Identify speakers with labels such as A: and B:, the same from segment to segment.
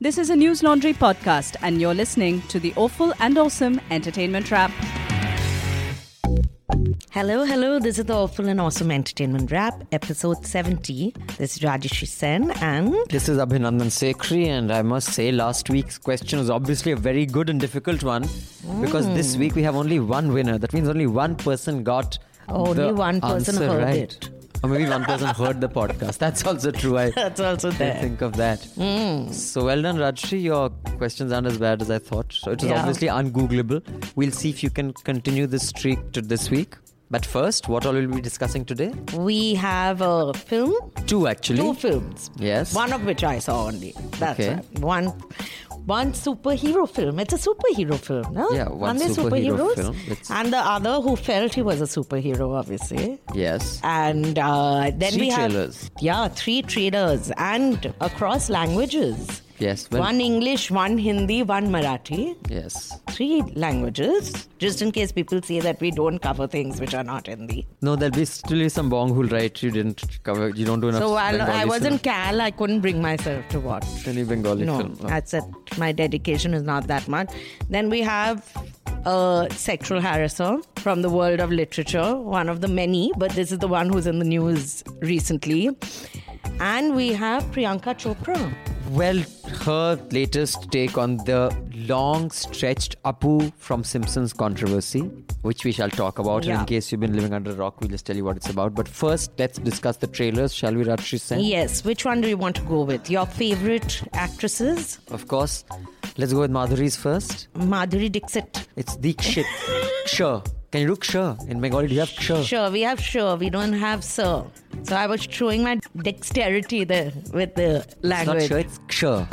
A: This is a News Laundry podcast, and you're listening to the Awful and Awesome Entertainment Wrap.
B: Hello, hello. This is the Awful and Awesome Entertainment Wrap, episode 70. This is Rajyasree Sen, and
C: This is Abhinandan Sekhri, and I must say, last week's question was obviously a very good and difficult one because hmm. this week we have only one winner. That means only one person got oh,
B: Only
C: the
B: one person
C: answer
B: heard
C: right.
B: it.
C: Or maybe one person heard the podcast. That's also true. I
B: that's also there.
C: Think of that. Hmm. So well done, Rajyasree. Your questions aren't as bad as I thought. So it was
B: Yeah.
C: obviously ungoogleable. We'll see if you can continue this streak to this week. But first, what all will we be discussing today?
B: We have a film,
C: Two actually.
B: two films.
C: Yes.
B: One of which I saw only. That's
C: Okay.
B: right. One, one superhero film. It's a superhero film, no?
C: Yeah, one
B: Aren't
C: superhero film. It's-
B: And the other who felt he was a superhero, obviously.
C: Yes.
B: And uh, then
C: Three
B: we have
C: trailers.
B: yeah, three trailers and across languages.
C: Yes. Well,
B: one English, one Hindi, one Marathi.
C: Yes.
B: Three languages, just in case people say that we don't cover things which are not Hindi.
C: No, there'll be still some bong who'll write you didn't cover. You don't do enough.
B: So while I was in Cal, I couldn't bring myself to watch.
C: any Bengali
B: No,
C: film. Oh.
B: I said my dedication is not that much. Then we have a sexual harasser from the world of literature, one of the many, but this is the one who's in the news recently. And we have Priyanka Chopra.
C: Well, her latest take on the long stretched Apu from Simpsons controversy, which we shall talk about. And
B: Yeah.
C: in case you've been living under a rock, we'll just tell you what it's about. But first, let's discuss the trailers, shall we, Rajyasree Sen?
B: Yes, which one do you want to go with? Your favorite actresses?
C: Of course. Let's go with Madhuri's first.
B: Madhuri Dixit.
C: It's Dikshit. Kshar. Can you do Kshar? In Bengali, do you have Kshar?
B: Sure, we have sure, we don't have sir. So I was showing my dexterity there with the
C: It's not
B: language.
C: Kshar, it's Kshar.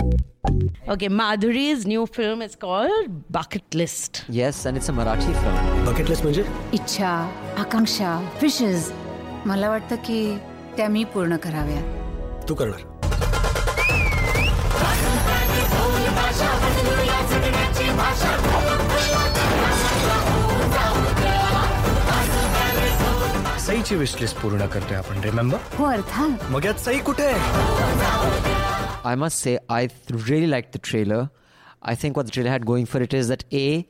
B: Okay, Madhuri's new film is called Bucket List.
C: Yes, and it's a Marathi film.
D: Bucket list म्हणजे
E: इच्छा आकांक्षा wishes मला वाटतं की त्या मी पूर्ण कराव्या
D: तू करणार सईची must say I really आपण रिमेंबर
E: हो अर्थात
D: मग यात सई कुठे
C: I must say I really like the trailer I think what trailer had for it is that a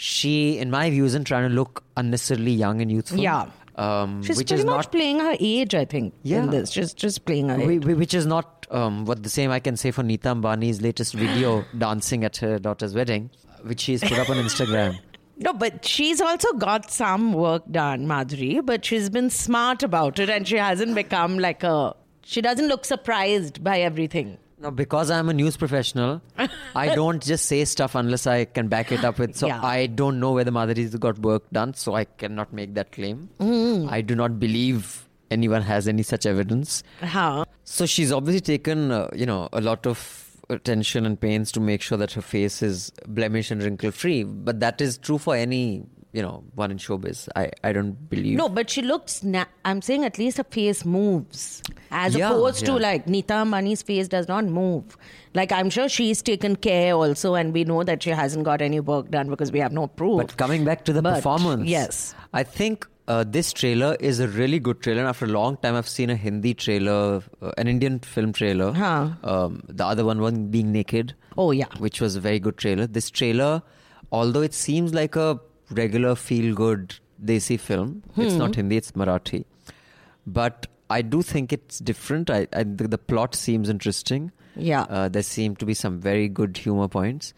C: she, in my view is trying to look unnecessarily young and youthful.
B: Yeah.
C: Um,
B: she's
C: which
B: pretty
C: is
B: much
C: not,
B: playing her age, I think.
C: Yeah,
B: in this. just just playing her we,
C: we, which is not um, what the same I can say for Nita Ambani's latest video dancing at her daughter's wedding, which she's put up on Instagram.
B: No, but she's also got some work done, Madhuri, but she's been smart about it and she hasn't become like a. She doesn't look surprised by everything.
C: Now, because I'm a news professional, I don't just say stuff unless I can back it up with. So
B: Yeah.
C: I don't know whether Madhuri's got work done, so I cannot make that claim.
B: Mm.
C: I do not believe anyone has any such evidence.
B: How?
C: So she's obviously taken, uh, you know, a lot of attention and pains to make sure that her face is blemish and wrinkle free. But that is true for any, you know, one in showbiz. I, I don't believe.
B: No, but she looks. Na- I'm saying at least her face moves, as
C: Yeah,
B: opposed to like Nita Ambani's face does not move. Like I'm sure she's taken care also, and we know that she hasn't got any work done because we have no proof.
C: But coming back to the
B: But,
C: performance,
B: yes.
C: I think uh, this trailer is a really good trailer. After a long time, I've seen a Hindi trailer, uh, an Indian film trailer.
B: Huh.
C: Um, the other one, one being Naked.
B: Oh, yeah.
C: which was a very good trailer. This trailer, although it seems like a regular feel-good desi film, it's not
B: Hmm.
C: Hindi, it's Marathi, but I do think it's different. I, I the, the plot seems interesting.
B: Yeah.
C: Uh, there seem to be some very good humor points.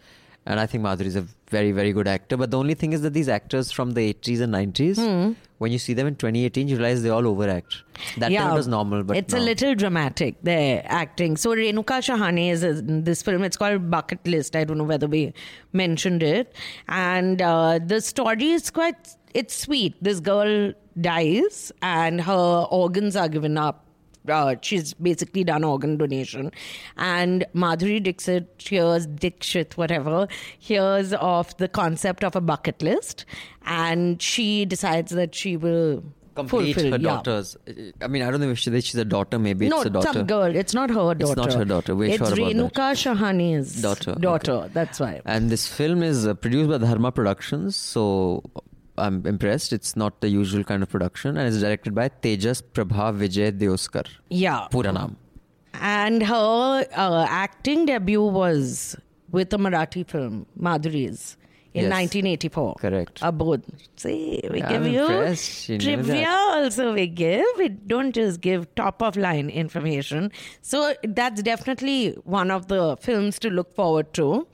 C: And I think Madhuri is a very, very good actor. But the only thing is that these actors from the 80s and 90s,
B: Hmm.
C: when you see them in 2018, you realize they all overact. That time was normal, but
B: it's a little dramatic. Their acting. So Renuka Shahane is in this film. It's called Bucket List. I don't know whether we mentioned it. And uh, the story is quite. It's sweet. This girl dies, and her organs are given up. Uh, she's basically done organ donation, and Madhuri Dixit hears Dixit, whatever, hears of the concept of a bucket list, and she decides that she will
C: complete
B: fulfill,
C: her
B: yeah.
C: daughter's. I mean, I don't know if she, she's a daughter. Maybe
B: no,
C: it's a daughter.
B: some girl. It's not her daughter.
C: It's not her daughter. We're
B: it's
C: sure about
B: Renuka. Shahane's
C: Daughter,
B: Daughter. That's why.
C: And this film is uh, produced by Dharma Productions, so I'm impressed. It's not the usual kind of production, and it's directed by Tejas Prabha Vijay Deoskar.
B: Yeah.
C: Pura naam.
B: And her uh, acting debut was with a Marathi film, Madhuri's. In
C: Yes.
B: 1984.
C: Correct.
B: Abodh. See, we
C: Yeah,
B: give
C: I'm
B: you trivia also we give. We don't just give top of line information. So that's definitely one of the films to look forward to.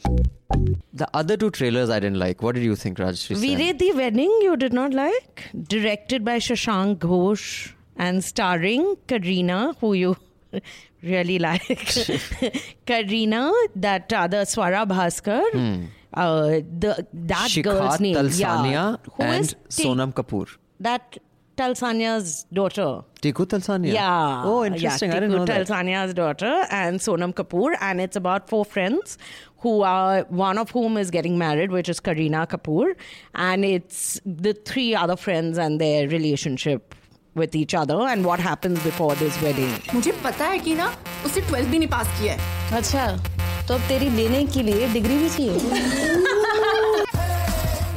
C: The other two trailers I didn't like. What did you think,
B: Rajyasree? The Wedding you did not like? Directed by Shashank Ghosh and starring Kareena, who you really like. Kareena, that other Swara Bhaskar. Hmm. Uh, the that
C: Shikha girl's
B: name,
C: Talsania
B: yeah, who
C: and Sonam Kapoor.
B: That Talsania's daughter.
C: Tiku Talsania.
B: Yeah.
C: Oh, interesting.
B: Yeah,
C: I didn't know
B: Talsania's
C: that.
B: daughter and Sonam Kapoor, and it's about four friends who are one of whom is getting married, which is Kareena Kapoor, and it's the three other friends and their relationship with each other and what happens before this wedding.
F: मुझे पता है कि ना उसे twelfth भी नहीं पास किया है.
G: अच्छा. तो अब तेरी लेने के लिए डिग्री भी चाहिए।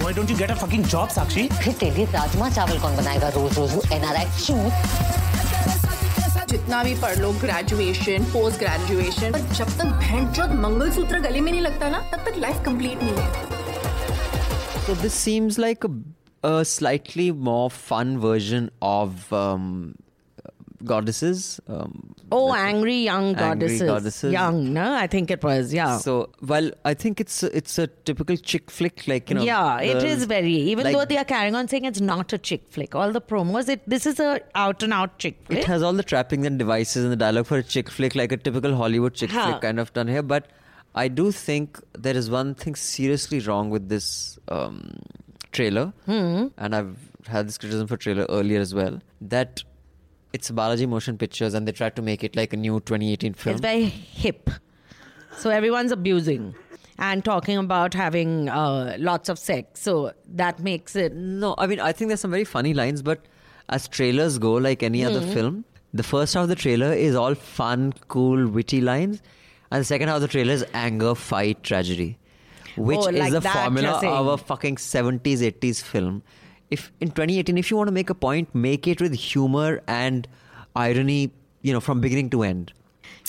D: Why don't you get a fucking job, Sakshi?
G: फिर तेरे लिए राजमा चावल कौन बनाएगा रोज रोज? एनआरआई चूत
F: जितना भी पढ़ लो ग्रेजुएशन पोस्ट ग्रेजुएशन पर जब तक बहन चौथ मंगलसूत्र गले में नहीं लगता ना तब तक लाइफ कंप्लीट नहीं है।
C: So this seems like a, a slightly more fun version of um, goddesses. Um,
B: Oh, angry young
C: Angry
B: goddesses.
C: Goddesses.
B: Young, no? I think it was, yeah.
C: So, well, I think it's a, it's a typical chick flick, like you know.
B: yeah, it
C: girls-
B: is very. Even
C: like-
B: though they are carrying on saying it's not a chick flick, all the promos, it this is a out and out chick flick.
C: It has all the trappings and devices and the dialogue for a chick flick, like a typical Hollywood chick
B: Huh.
C: flick kind of done here. But I do think there is one thing seriously wrong with this um, trailer,
B: Hmm.
C: and I've had this criticism for trailer earlier as well. That it's Balaji Motion Pictures, and they tried to make it like a new 2018 film.
B: It's very hip. So everyone's abusing and talking about having uh, lots of sex. So that makes it.
C: No, I mean, I think there's some very funny lines, but as trailers go, like any other
B: Hmm.
C: film, the first half of the trailer is all fun, cool, witty lines, and the second half of the trailer is anger, fight, tragedy, which
B: Oh,
C: is
B: like
C: the formula
B: you're
C: of a fucking 70s, 80s film. If in 2018, if you want to make a point, make it with humor and irony, you know, from beginning to end.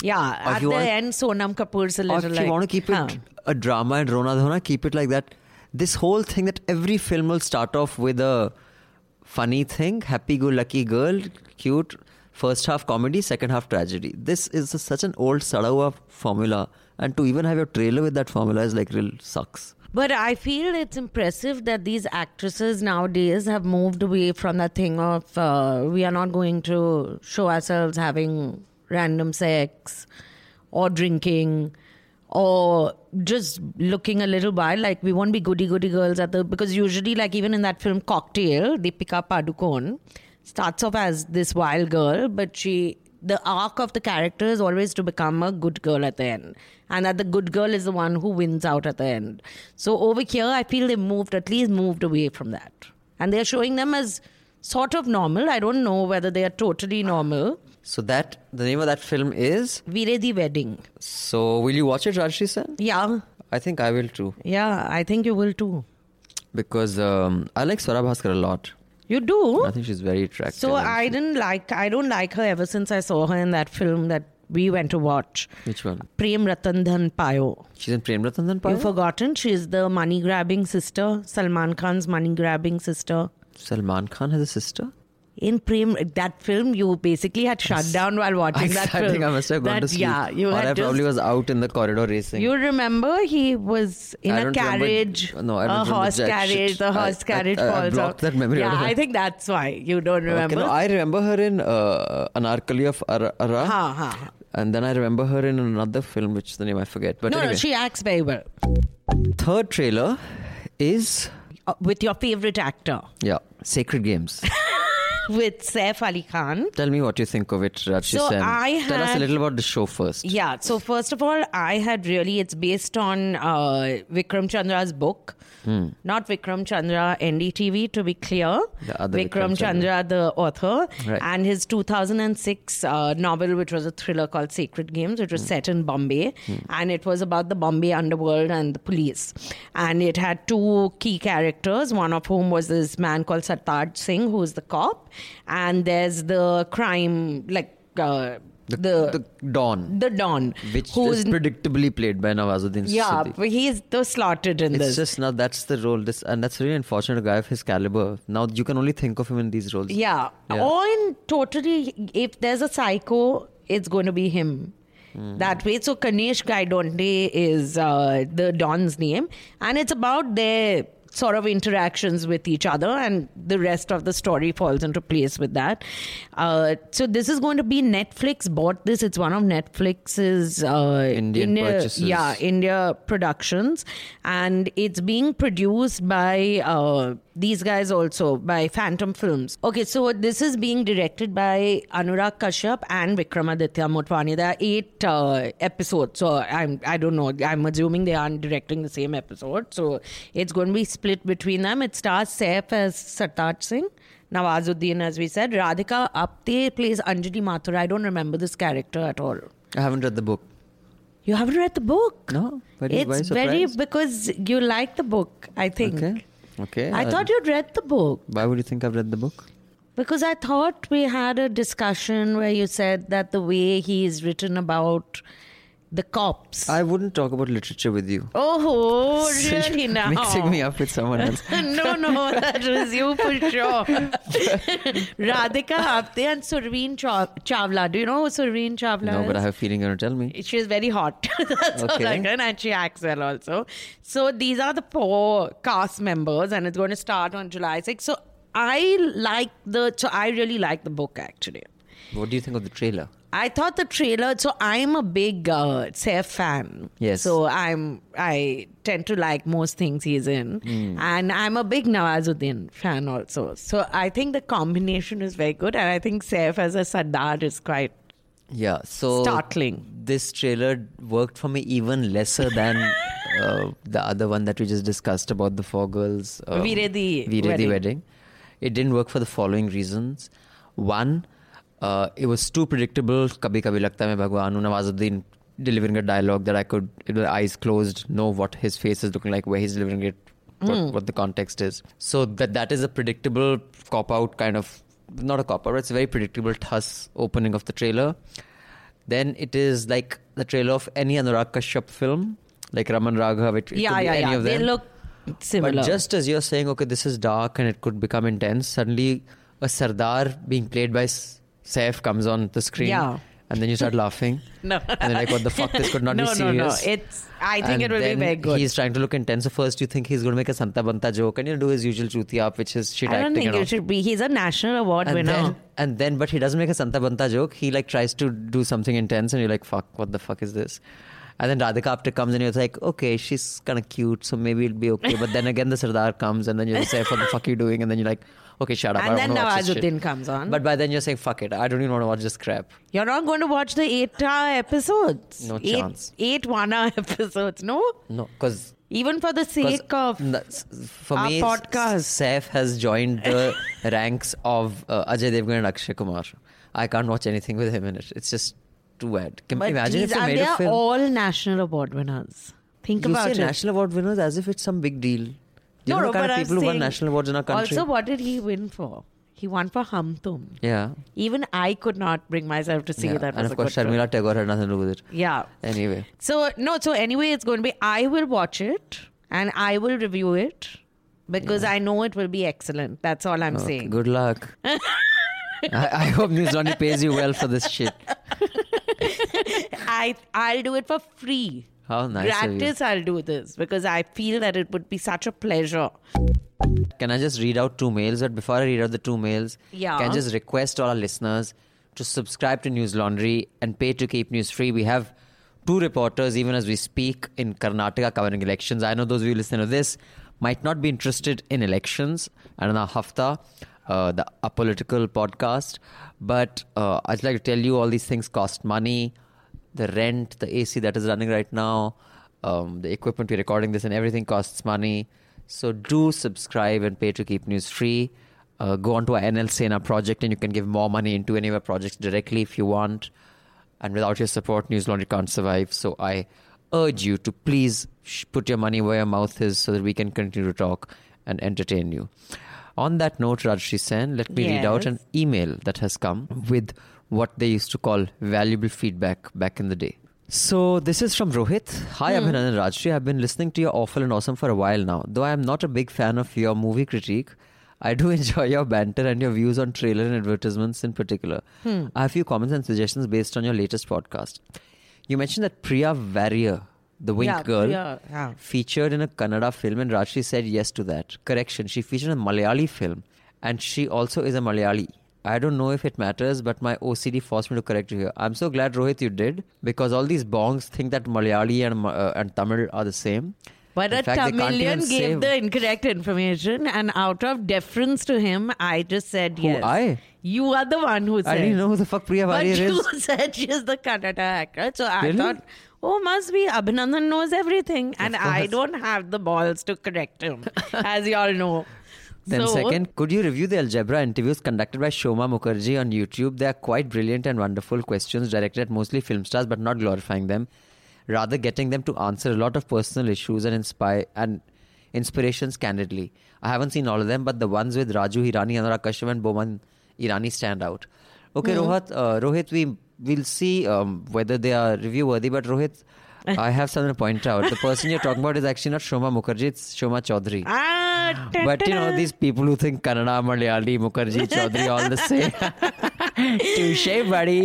B: Yeah,
C: Or
B: at the
C: want-
B: end, Sonam Kapoor's a little
C: if
B: like.
C: you want to keep it
B: huh.
C: a drama and Rona Dhona, keep it like that. This whole thing that every film will start off with a funny thing, happy-go-lucky girl, cute, first half comedy, second half tragedy. This is a, such an old Sadawa formula, and to even have your trailer with that formula is like real sucks.
B: But I feel it's impressive that these actresses nowadays have moved away from that thing of uh, we are not going to show ourselves having random sex or drinking or just looking a little wild. Like we won't be goody goody girls at the because usually like even in that film Cocktail, Deepika Padukone starts off as this wild girl, but she the arc of the character is always to become a good girl at the end. And that the good girl is the one who wins out at the end. So over here I feel they moved at least moved away from that. And they're showing them as sort of normal. I don't know whether they are totally normal.
C: So that the name of that film is.
B: The Wedding.
C: So will you watch it, Rajyasree Sen?
B: Yeah.
C: I think I will too
B: Yeah, I think you will too.
C: because um, I like Swara Bhaskar a lot.
B: You do?
C: I think she's very attractive.
B: So I didn't like I don't like her ever since I saw her in that film that we went to watch.
C: Which one?
B: Prem Ratan Dhan Payo.
C: She's in Prem Ratan Dhan Payo?
B: You've forgotten she's the money grabbing sister, Salman Khan's money grabbing sister.
C: Salman Khan has a sister.
B: In Prem, that film you basically had shut down while watching
C: I,
B: that
C: I
B: film.
C: think I must have gone
B: That-
C: to sleep.
B: Yeah, you
C: or
B: had
C: I
B: just,
C: probably was out in the corridor racing.
B: You remember he was in
C: I
B: a
C: don't remember-
B: carriage,
C: no, I don't
B: a horse carriage.
C: shit.
B: The horse
C: I-
B: carriage
C: I- I
B: falls
C: blocked
B: out.
C: that memory
B: yeah, I think that's why you don't remember.
C: Okay, no, I remember her in uh, Anarkali of Ara. Ara.
B: Ha, ha.
C: And then I remember her in another film, which the name I forget. But
B: no,
C: anyway,
B: no, she acts very well.
C: third trailer is
B: Uh, with your favorite actor,
C: yeah, Sacred Games.
B: with Saif Ali Khan.
C: Tell me what you think of it, Rajyasree
B: So
C: Sen.
B: I
C: Tell us a little about the show first.
B: Yeah. So first of all, I had really it's based on uh, Vikram Chandra's book, not Vikram Chandra NDTV to be clear. Vikram,
C: Vikram
B: Chandra, the author,
C: Right.
B: and his 2006 uh, novel, which was a thriller called Sacred Games, which was set in Bombay, and it was about the Bombay underworld and the police, and it had two key characters, one of whom was this man called Sartaj Singh, who is the cop, and there's the crime like. Uh,
C: The,
B: the
C: the Don,
B: the Don,
C: which
B: who's
C: is predictably played by Nawazuddin
B: yeah,
C: Siddiqui.
B: but he's the slotted in this.
C: It's
B: this.
C: just now that's the role. This and that's really unfortunate. A guy of his caliber. Now you can only think of him in these roles.
B: Yeah.
C: Yeah.
B: Or in totally, if there's a psycho, it's going to be him.
C: Hmm.
B: That way. So Ganesh Gaitonde is uh, the Don's name. And it's about their sort of interactions with each other and the rest of the story falls into place with that. Uh, so this is going to be Netflix bought this. It's one of Netflix's uh,
C: Indian
B: India-
C: purchases.
B: Yeah, India Productions, and it's being produced by uh, these guys also by Phantom Films. Okay, so this is being directed by Anurag Kashyap and Vikramaditya Motwani. There are eight uh, episodes, so I'm I don't know. I'm assuming they aren't directing the same episode, so it's going to be split between them. It stars Saif as Sartaj Singh. Nawazuddin, as we said, Radhika Apte plays Anjali Mathur. I don't remember this character at all.
C: I haven't read the book.
B: You haven't read the book?
C: No, very-
B: it's
C: very
B: very because you like the book. I think.
C: Okay. Okay.
B: I
C: uh,
B: thought you'd read the book
C: Why would you think I've read the book?
B: because I thought we had a discussion where you said that the way he's written about the cops.
C: I wouldn't talk about literature with you.
B: oh,
C: So
B: really now?
C: Mixing me up with someone else.
B: no, no, that was you for sure. Radhika Apte and Surveen Chawla. Do you know who Surveen Chawla
C: No,
B: is?
C: but I have a feeling you're going to tell me.
B: She's very hot. That's all I
C: Okay.
B: can. And she acts well also. So these are the four cast members, and it's going to start on July 6th. So I like the. So I really like the book actually.
C: What do you think of the trailer?
B: I thought the trailer. So I'm a big uh, Saif fan.
C: Yes.
B: So I'm. I tend to like most things he's in,
C: Hmm.
B: and I'm a big Nawazuddin fan also. So I think the combination is very good, and I think Saif as a Sardar is quite
C: Yeah, so
B: Startling.
C: This trailer worked for me even lesser than uh, the other one that we just discussed about the four girls. Um,
B: Veere
C: Di
B: wedding.
C: wedding. It didn't work for the following reasons. One, Uh, it was too predictable. Kabhi kabhi lagta hai Bhagwan Nawazuddin delivering a dialogue that I could, with eyes closed, know what his face is looking like, where he's delivering it, what, hmm. what the context is. So that that is a predictable cop out kind of, not a cop out. It's a very predictable thus opening of the trailer. Then it is like the trailer of any Anurag Kashyap film, like Raman Raghav. It, it
B: yeah, yeah, yeah.
C: of
B: They
C: them.
B: look similar.
C: But just as you're saying, okay, this is dark and it could become intense, suddenly a Sardar being played by Saif comes on the screen.
B: Yeah.
C: And then you start laughing.
B: No.
C: And then like, what the fuck? This could not
B: no,
C: be
B: serious. no,
C: no.
B: It's. I think
C: And
B: it will be very good.
C: He's trying to look intense. So first you think he's going to make a Santa Banta joke and you know, do his usual chuti up, which is shit
B: I don't think it should be. He's a national award
C: and
B: winner.
C: then, and then, but he doesn't make a Santa Banta joke. He like tries to do something intense, and you're like, "Fuck, what the fuck is this?" And then Radhika Apte comes, and you're like, "Okay, she's kind of cute, so maybe it'll be okay." But then again, the Sardar comes, and then you're like, "What the fuck are you doing?" And then you're like, "Okay, shut up." I
B: And
C: don't
B: then
C: watch this shit."
B: Nawazuddin comes on.
C: But by then you're saying, "Fuck it, I don't even want to watch this crap."
B: You're not going to watch the eight-hour episodes.
C: No
B: eight,
C: chance.
B: Eight one-hour episodes. No.
C: No, because
B: Even for the sake of.
C: for
B: our
C: me,
B: podcast.
C: Saif has joined the ranks of uh, Ajay Devgan and Akshay Kumar. I can't watch anything with him in it. It's just too bad. Can
B: But
C: imagine
B: these
C: if made a film.
B: all national award winners. Think
C: you
B: about
C: say
B: it.
C: national award winners as if it's some big deal. You
B: no,
C: know
B: no,
C: the kind
B: but
C: of people who won national awards in our country.
B: Also, what did he win for? He won for Hum Tum.
C: yeah.
B: Even I could not bring myself to see
C: yeah.
B: that.
C: and of course. Sharmila Tagore had nothing to do with it.
B: Yeah.
C: Anyway,
B: So no, so anyway, it's going to be. I will watch it and I will review it because I know it will be excellent. That's all I'm
C: okay,
B: saying.
C: good luck. I, I hope News Laundry pays you well for this shit.
B: I I'll do it for free.
C: How nice.
B: Gratis, I'll do this because I feel that it would be such a pleasure.
C: Can I just read out two mails? But before I read out the two mails,
B: Yeah.
C: can I just request all our listeners to subscribe to News Laundry and pay to keep news free? We have two reporters, even as we speak, in Karnataka covering elections. I know those of you listening to this might not be interested in elections and in our Hafta, uh, the apolitical podcast. But uh, I'd like to tell you all these things cost money. The rent, the AC that is running right now, um, the equipment we're recording this, and everything costs money. So do subscribe and pay to keep news free. Uh, go on to our NL Sena project and you can give more money into any of our projects directly if you want. And without your support, News Laundry can't survive. So I urge you to please put your money where your mouth is so that we can continue to talk and entertain you. On that note, Rajyasree Sen, let me read out an email that has come with what they used to call valuable feedback back in the day. So this is from Rohit. Hi, hmm. Abhinandan Rajyasree. I've been listening to your awful and awesome for a while now. Though I am not a big fan of your movie critique, I do enjoy your banter and your views on trailer and advertisements in particular. Hmm. I have a few comments and suggestions based on your latest podcast. You mentioned that Priya Warrior, the Wink
B: Yeah,
C: girl,
B: Priya, yeah.
C: featured in a Kannada film, and Rajyasree said yes to that. Correction, she featured in a Malayali film, and she also is a Malayali. I don't know if it matters, but my OCD forced me to correct you here. I'm so glad, Rohit, you did, because all these bongs think that Malayali and, uh, and Tamil are the same.
B: But
C: In
B: a
C: fact,
B: Tamilian gave
C: say-
B: the incorrect information, and out of deference to him, I just said
C: Who,
B: yes.
C: I?
B: You are the one who said.
C: I didn't know who the fuck Priya
B: But
C: Warrior
B: you
C: is.
B: said she's the Kannada actor, so I thought, oh, must be Abhinandan knows everything, and I don't have the balls to correct him, as you all know.
C: Then
B: so,
C: second, could you review the algebra interviews conducted by Shoma Mukherjee on YouTube? They are quite brilliant and wonderful questions directed at mostly film stars, but not glorifying them, rather getting them to answer a lot of personal issues and inspire and inspirations candidly. I haven't seen all of them, but the ones with Raju Hirani, Anurag Kashyap, and Boman Irani stand out. Okay, Rohit, uh, Rohit, we will see um, whether they are review worthy, but Rohit. I have something to point out. The person you're talking about is actually not Shoma Mukherjee, it's Shoma Chaudhary.
B: Ah,
C: But you know, these people who think Kannada, Malayali, Mukherjee, Chaudhary, all the same. Touche, buddy.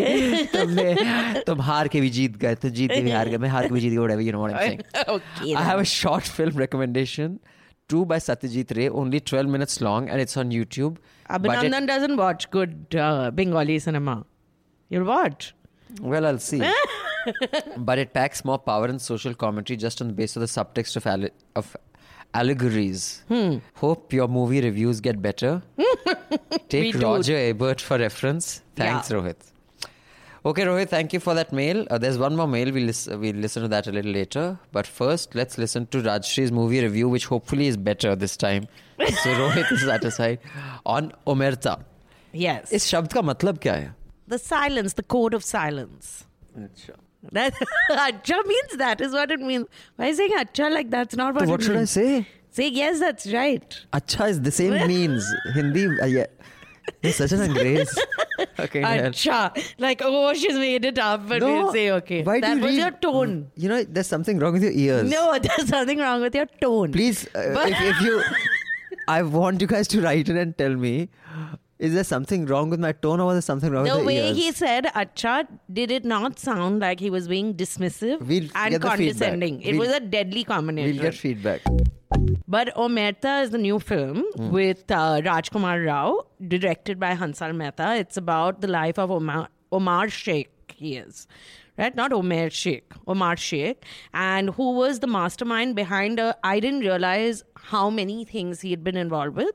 C: तुमने तुम हार के भी जीत गए तुम जीत के भी हार गए मैं हार के भी जीत गया whatever you know what I'm saying
B: okay.
C: I have a short film recommendation two by Satyajit Ray only 12 minutes long and it's on YouTube But it-
B: Abhinandan doesn't watch good uh, Bengali cinema. You'll what?
C: Well, I'll see. but it packs more power in social commentary just on the basis of the subtext of, alle- of allegories.
B: Hmm.
C: Hope your movie reviews get better. Take Roger Ebert for reference. Thanks, Rohit. Okay, Rohit, thank you for that mail. Uh, there's one more mail. We'll, lis- we'll listen to that a little later. But first, let's listen to Rajyasree's movie review, which hopefully is better this time. So Rohit is satisfied on Omerta.
B: Yes.
C: Is शब्द का मतलब क्या है
B: the silence, the code of silence. That acha means that is what it means. Why saying acha like that's not what
C: So what should I say?
B: Say yes, that's right.
C: Acha is the same means. Hindi. Uh, yeah. You're such an angrez. Okay. yeah.
B: Acha. Like, oh, she's made it up, but we'll say okay.
C: Why do
B: that
C: you
B: was
C: read-
B: your tone.
C: You know, there's something wrong with your ears.
B: No, there's something wrong with your tone.
C: Please, uh, if, if you, I want you guys to write in and tell me, is there something wrong with my tone or was there something wrong with
B: the
C: with the
B: way
C: ears?
B: he said acha, did it not sound like he was being dismissive
C: We'll
B: and condescending? It
C: We'll-
B: was a deadly combination.
C: We'll get feedback.
B: But Omerta is the new film
C: Hmm.
B: with uh, Rajkumar Rao, directed by Hansal Mehta. It's about the life of Omar, Omar Sheikh, he is. Right? Not Omer Sheikh, Omar Sheikh. And who was the mastermind behind a, I didn't realize how many things he had been involved with.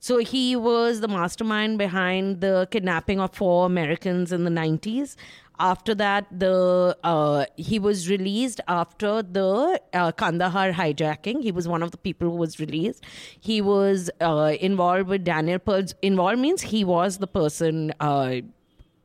B: So he was the mastermind behind the kidnapping of four Americans in the 90s. After that, the uh, he was released after the uh, Kandahar hijacking. He was one of the people who was released. He was uh, involved with Daniel Pearl's. Involved means he was the person uh,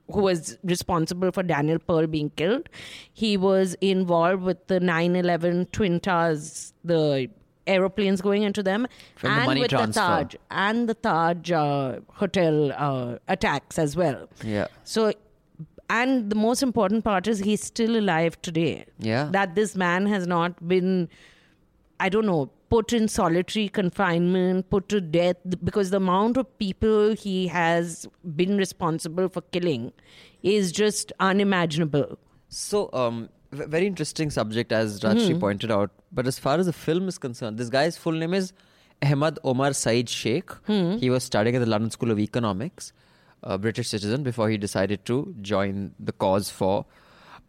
B: who was responsible for Daniel Pearl being killed. He was involved with the 9/11 Twin Towers, the aeroplanes going into them,
C: From the
B: and
C: money
B: with
C: transfer.
B: the Taj and the Taj uh, hotel uh, attacks as well.
C: Yeah.
B: So, and the most important part is he's still alive today.
C: Yeah.
B: That this man has not been, I don't know, put in solitary confinement, put to death, because the amount of people he has been responsible for killing is just unimaginable.
C: So, um, very interesting subject, as Rajyasree
B: Hmm.
C: pointed out. But as far as the film is concerned, this guy's full name is Ahmad Omar Said Sheikh.
B: Hmm.
C: He was studying at the London School of Economics, a British citizen, before he decided to join the cause for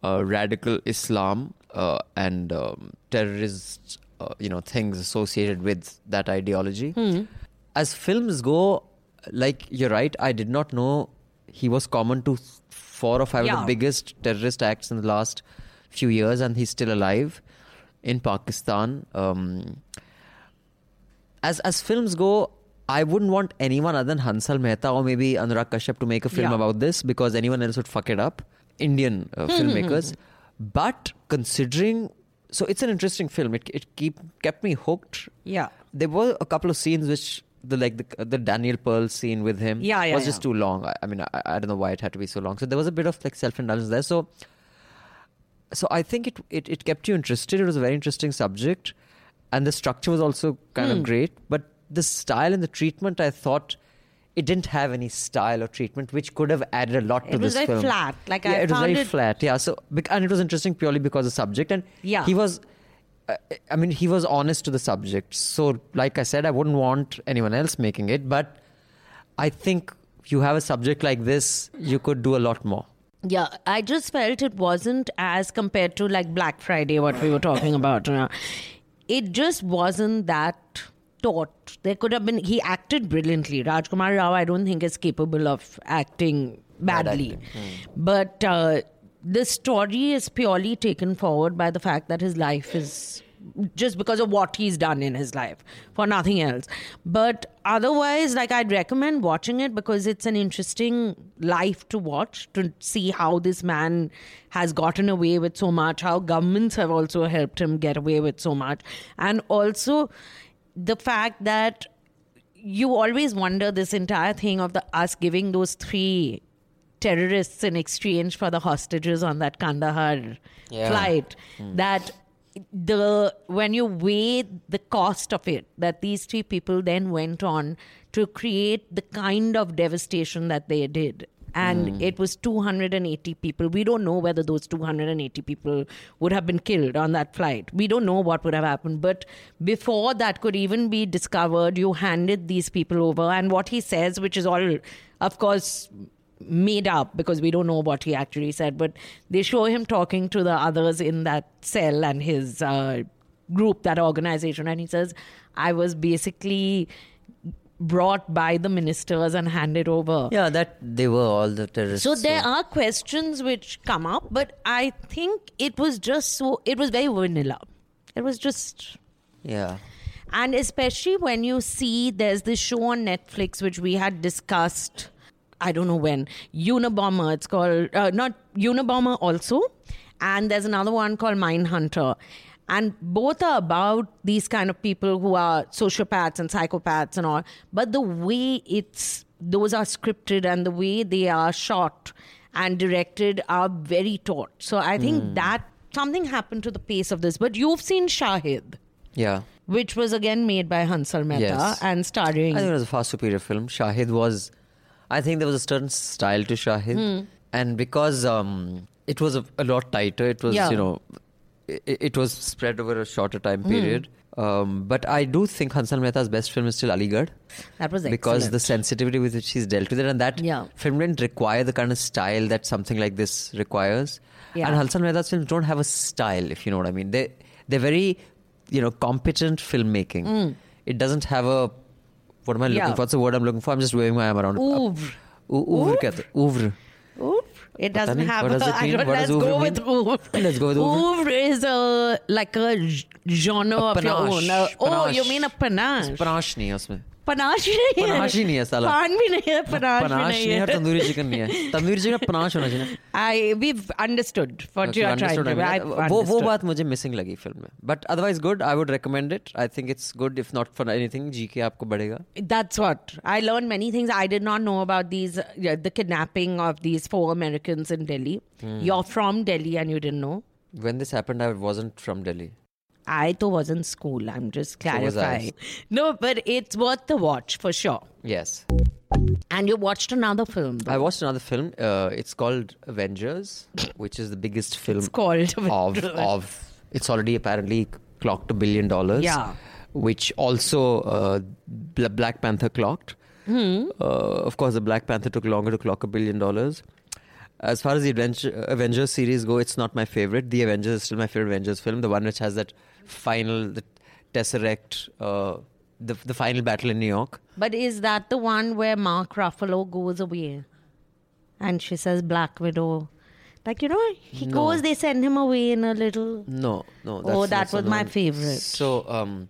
C: uh, radical Islam uh, and um, terrorist, uh, you know, things associated with that ideology.
B: Hmm.
C: As films go, like you're right, I did not know he was common to four or five of the biggest terrorist acts in the last few years, and he's still alive in Pakistan. Um, as as films go, I wouldn't want anyone other than Hansal Mehta or maybe Anurag Kashyap to make a film
B: Yeah.
C: about this because anyone else would fuck it up. Indian uh, filmmakers, but considering, so it's an interesting film. It it keep kept me hooked.
B: Yeah.
C: There were a couple of scenes which the like the the Daniel Pearl scene with him
B: Yeah, yeah,
C: was just too long. I, I mean, I, I don't know why it had to be so long. So there was a bit of like self indulgence there. So so I think it, it it kept you interested. It was a very interesting subject, and the structure was also kind
B: Hmm.
C: of great. But the style and the treatment, I thought. It didn't have any style or treatment, which could have added a lot to
B: It was
C: this
B: very
C: film.
B: flat. Like,
C: yeah,
B: I
C: it was
B: found
C: very
B: it-
C: flat. Yeah, so and it was interesting purely because of the subject, and
B: Yeah.
C: he was uh, I mean, he was honest to the subject. So, like I said, I wouldn't want anyone else making it, but I think you have a subject like this, you could do a lot more.
B: Yeah, I just felt it wasn't as compared to like Black Friday, what we were talking about. It just wasn't that taut. There could have been, he acted brilliantly. Rajkumar Rao, I don't think is capable of acting badly.
C: acting,
B: But uh, the story is purely taken forward by the fact that his life is just because of what he's done in his life for nothing else. But otherwise like i'd recommend watching it because it's an interesting life to watch to see how this man has gotten away with so much how governments have also helped him get away with so much. And also the fact that you always wonder this entire thing of the us giving those three terrorists in exchange for the hostages on that Kandahar
C: Yeah.
B: flight hmm. that the when you weigh the cost of it that these three people then went on to create the kind of devastation that they did. And mm. it was 280 people. We don't know whether those 280 people would have been killed on that flight. We don't know what would have happened. But before that could even be discovered you handed these people over. And what he says which is all of course made up because we don't know what he actually said, but they show him talking to the others in that cell and his uh, group, that organization, and he says, I was basically brought by the ministers and handed over.
C: Yeah, that they were all the terrorists.
B: So there are questions which come up, but I think it was just so, it was very vanilla. It was just
C: Yeah.
B: and especially when you see there's this show on Netflix which we had discussed, I don't know when, Unabomber. It's called, uh, not Unabomber also. And there's another one called Mindhunter. And both are about these kind of people who are sociopaths and psychopaths and all. But the way it's, those are scripted and the way they are shot and directed are very taut. So I think that something happened to the pace of this. But you've seen Shahid
C: Yeah.
B: which was again made by Hansal Mehta
C: Yes.
B: and starring.
C: I think it was a far superior film. Shahid was, I think there was a certain style to Shahid,
B: Hmm.
C: and because um, it was a, a lot tighter, it was
B: Yeah.
C: you know, it, it was spread over a shorter time
B: Hmm.
C: period. Um, but I do think Hansal Mehta's best film is still Aligarh.
B: That was
C: because the sensitivity with which he's dealt with it, and that
B: Yeah.
C: film didn't require the kind of style that something like this requires.
B: Yeah.
C: And Hansal Mehta's films don't have a style, if you know what I mean. They they're very, you know, competent filmmaking. It doesn't have a what am I looking
B: Hmm. Yeah.
C: for? What's the word I'm looking for? I'm just waving my arm around.
B: Ouvre.
C: Ouvre oeuvre क्या होता है? Oeuvre.
B: Oeuvre. It doesn't have.
C: What does
B: a-
C: it
B: I
C: mean?
B: don't-
C: What
B: let's
C: does
B: go
C: oeuvre
B: with ouvre.
C: Let's go with ouvre.
B: Ouvre is a like a genre
C: A
B: of your own. A, oh, you mean a panache?
C: Panache नहीं है उसमें
B: panache ही नहीं
C: panache ही नहीं है साला।
B: पान भी नहीं है पनाश, नहीं,
C: नहीं है तंदूरी चिकन नहीं है। तंदूरी चिकन पनाश होना चाहिए
B: I we understood what you are trying
C: वो वो बात मुझे मिसिंग लगी फ़िल्म में। But otherwise good I would recommend it I think it's good if not for anything GK आपको बढ़ेगा।
B: That's what I learn many things I did not know about the kidnapping of these four Americans in Delhi
C: you
B: are from Delhi and you didn't know
C: when this happened i wasn't from delhi.
B: I too was in school. I'm just
C: So
B: clarifying. no, but it's worth the watch for sure.
C: yes
B: And you watched another film.
C: I watched another film uh, it's called Avengers which is the biggest film
B: It's called
C: of
B: Avengers.
C: of it's already apparently clocked a billion dollars
B: Yeah.
C: which also uh, Black Panther clocked
B: Hmm.
C: uh, of course the Black Panther took longer to clock a billion dollars as far as the Avengers series go, it's not my favorite. The Avengers is still my favorite Avengers film. The one which has that final, the Tesseract, uh, the the final battle in New York.
B: But is that the one where Mark Ruffalo goes away? And she says Black Widow. Like, you know, he
C: No.
B: goes, they send him away in a little.
C: No, no.
B: Oh, that was my favorite.
C: So, um,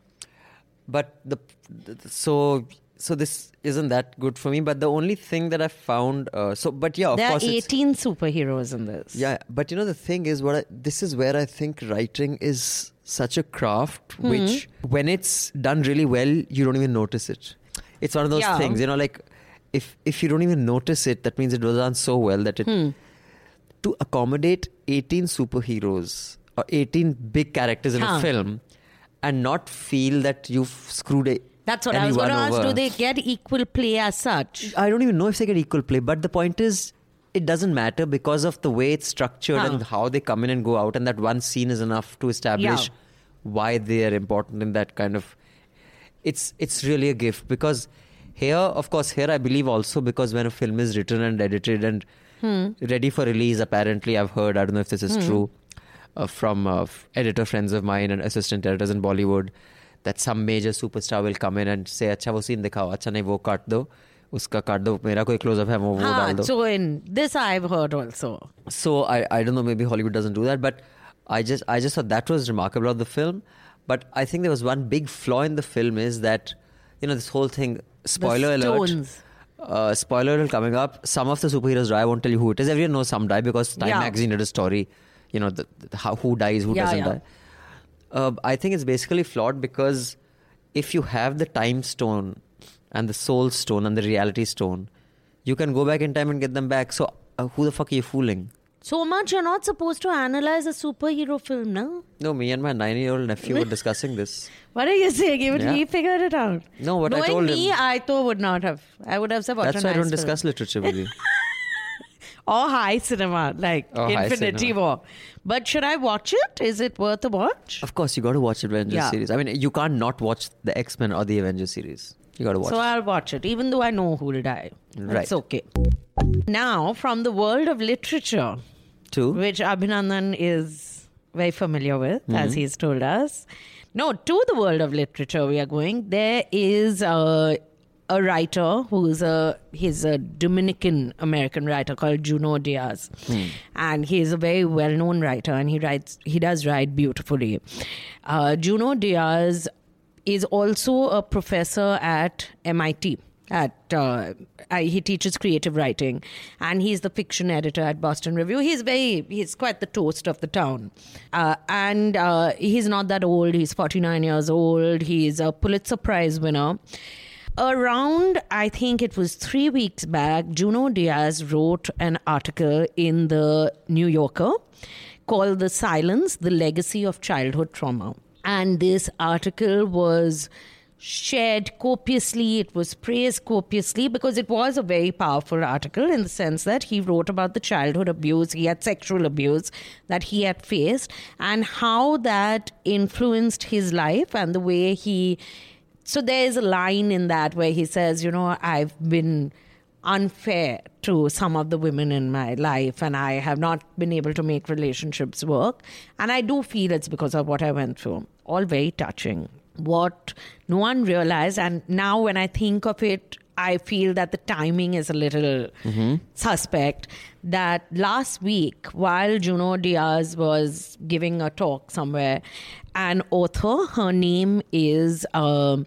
C: but the, the so so this isn't that good for me. But the only thing that I found, uh, so but yeah, of
B: there are
C: course, it's-
B: 18 superheroes in this.
C: Yeah, but you know the thing is, what I, this is where I think writing is such a craft,
B: Hmm.
C: which when it's done really well, you don't even notice it. it's one of those
B: Yeah.
C: things, you know, like if if you don't even notice it, that means it was done so well that it
B: Hmm.
C: to accommodate 18 superheroes or 18 big characters in
B: Huh.
C: a film and not feel that you've screwed it.
B: That's what I was going to ask. Do they get equal play as such?
C: I don't even know if they get equal play, but the point is, it doesn't matter because of the way it's structured
B: huh.
C: and how they come in and go out, and that one scene is enough to establish
B: yeah.
C: why they are important in that kind of. It's it's really a gift because here, of course, here I believe also because when a film is written and edited and
B: hmm.
C: ready for release, apparently I've heard I don't know if this is hmm. true uh, from uh, editor friends of mine and assistant editors in Bollywood that some major superstar will come in and say, "Acha wo scene dikhao, acha nahi wo cut do." उसका काट दो मेरा कोई close up है वो वो डाल
B: Huh,
C: दो
B: so in this I've heard also.
C: so I, I don't know maybe Hollywood doesn't do that but I just I just thought that was remarkable of the film but I think there was one big flaw in the film is that you know this whole thing spoiler alert
B: stones.
C: uh, spoiler alert coming up some of the superheroes die I won't tell you who it is everyone knows some die because Time
B: Yeah.
C: magazine did a story you know the, the, how, who dies who
B: Yeah,
C: doesn't
B: yeah.
C: die uh, I think it's basically flawed because if you have the time stone and the soul stone and the reality stone, you can go back in time and get them back. So uh, who the fuck are you fooling?
B: So much you're not supposed to analyze a superhero film, no?
C: No, me and my nine-year-old nephew were discussing this.
B: What are you saying? Even
C: Yeah.
B: he figured it out.
C: No, what I
B: Knowing
C: told
B: me,
C: him-
B: I too would not have. I would have said, "What
C: That's why I don't
B: film."
C: discuss literature with you.
B: or high cinema, like
C: Or
B: Infinity
C: cinema.
B: War. But should I watch it? Is it worth a watch?
C: of course, you got to watch the Avengers
B: Yeah.
C: series. I mean, you can't not watch the X-Men or the Avengers series. You got to watch.
B: So I'll watch it, even though I know who will die.
C: Right.
B: It's okay. Now, from the world of literature,
C: Two.
B: which Abhinandan is very familiar with, as
C: Mm-hmm.
B: he's told us. No, to the world of literature we are going. There is a, a writer who's a he's a Dominican American writer called Junot Diaz,
C: Hmm.
B: and he's a very well known writer, and he writes he does write beautifully. Uh, Junot Diaz is also a professor at MIT. At uh, he teaches creative writing, and he's the fiction editor at Boston Review. He's very he's quite the toast of the town, uh, and uh, he's not that old. He's forty nine years old. He's a Pulitzer Prize winner. Around, I think it was three weeks back, Junot Diaz wrote an article in the New Yorker called The Silence, the Legacy of Childhood Trauma. And this article was shared copiously, it was praised copiously because it was a very powerful article in the sense that he wrote about the childhood abuse, he had sexual abuse that he had faced, and how that influenced his life and the way he so there's a line in that where he says, you know, I've been unfair to some of the women in my life and I have not been able to make relationships work. And I do feel it's because of what I went through. All very touching. What no one realized, and now when I think of it, I feel that the timing is a little suspect. That last week, while Junot Diaz was giving a talk somewhere, an author, her name is um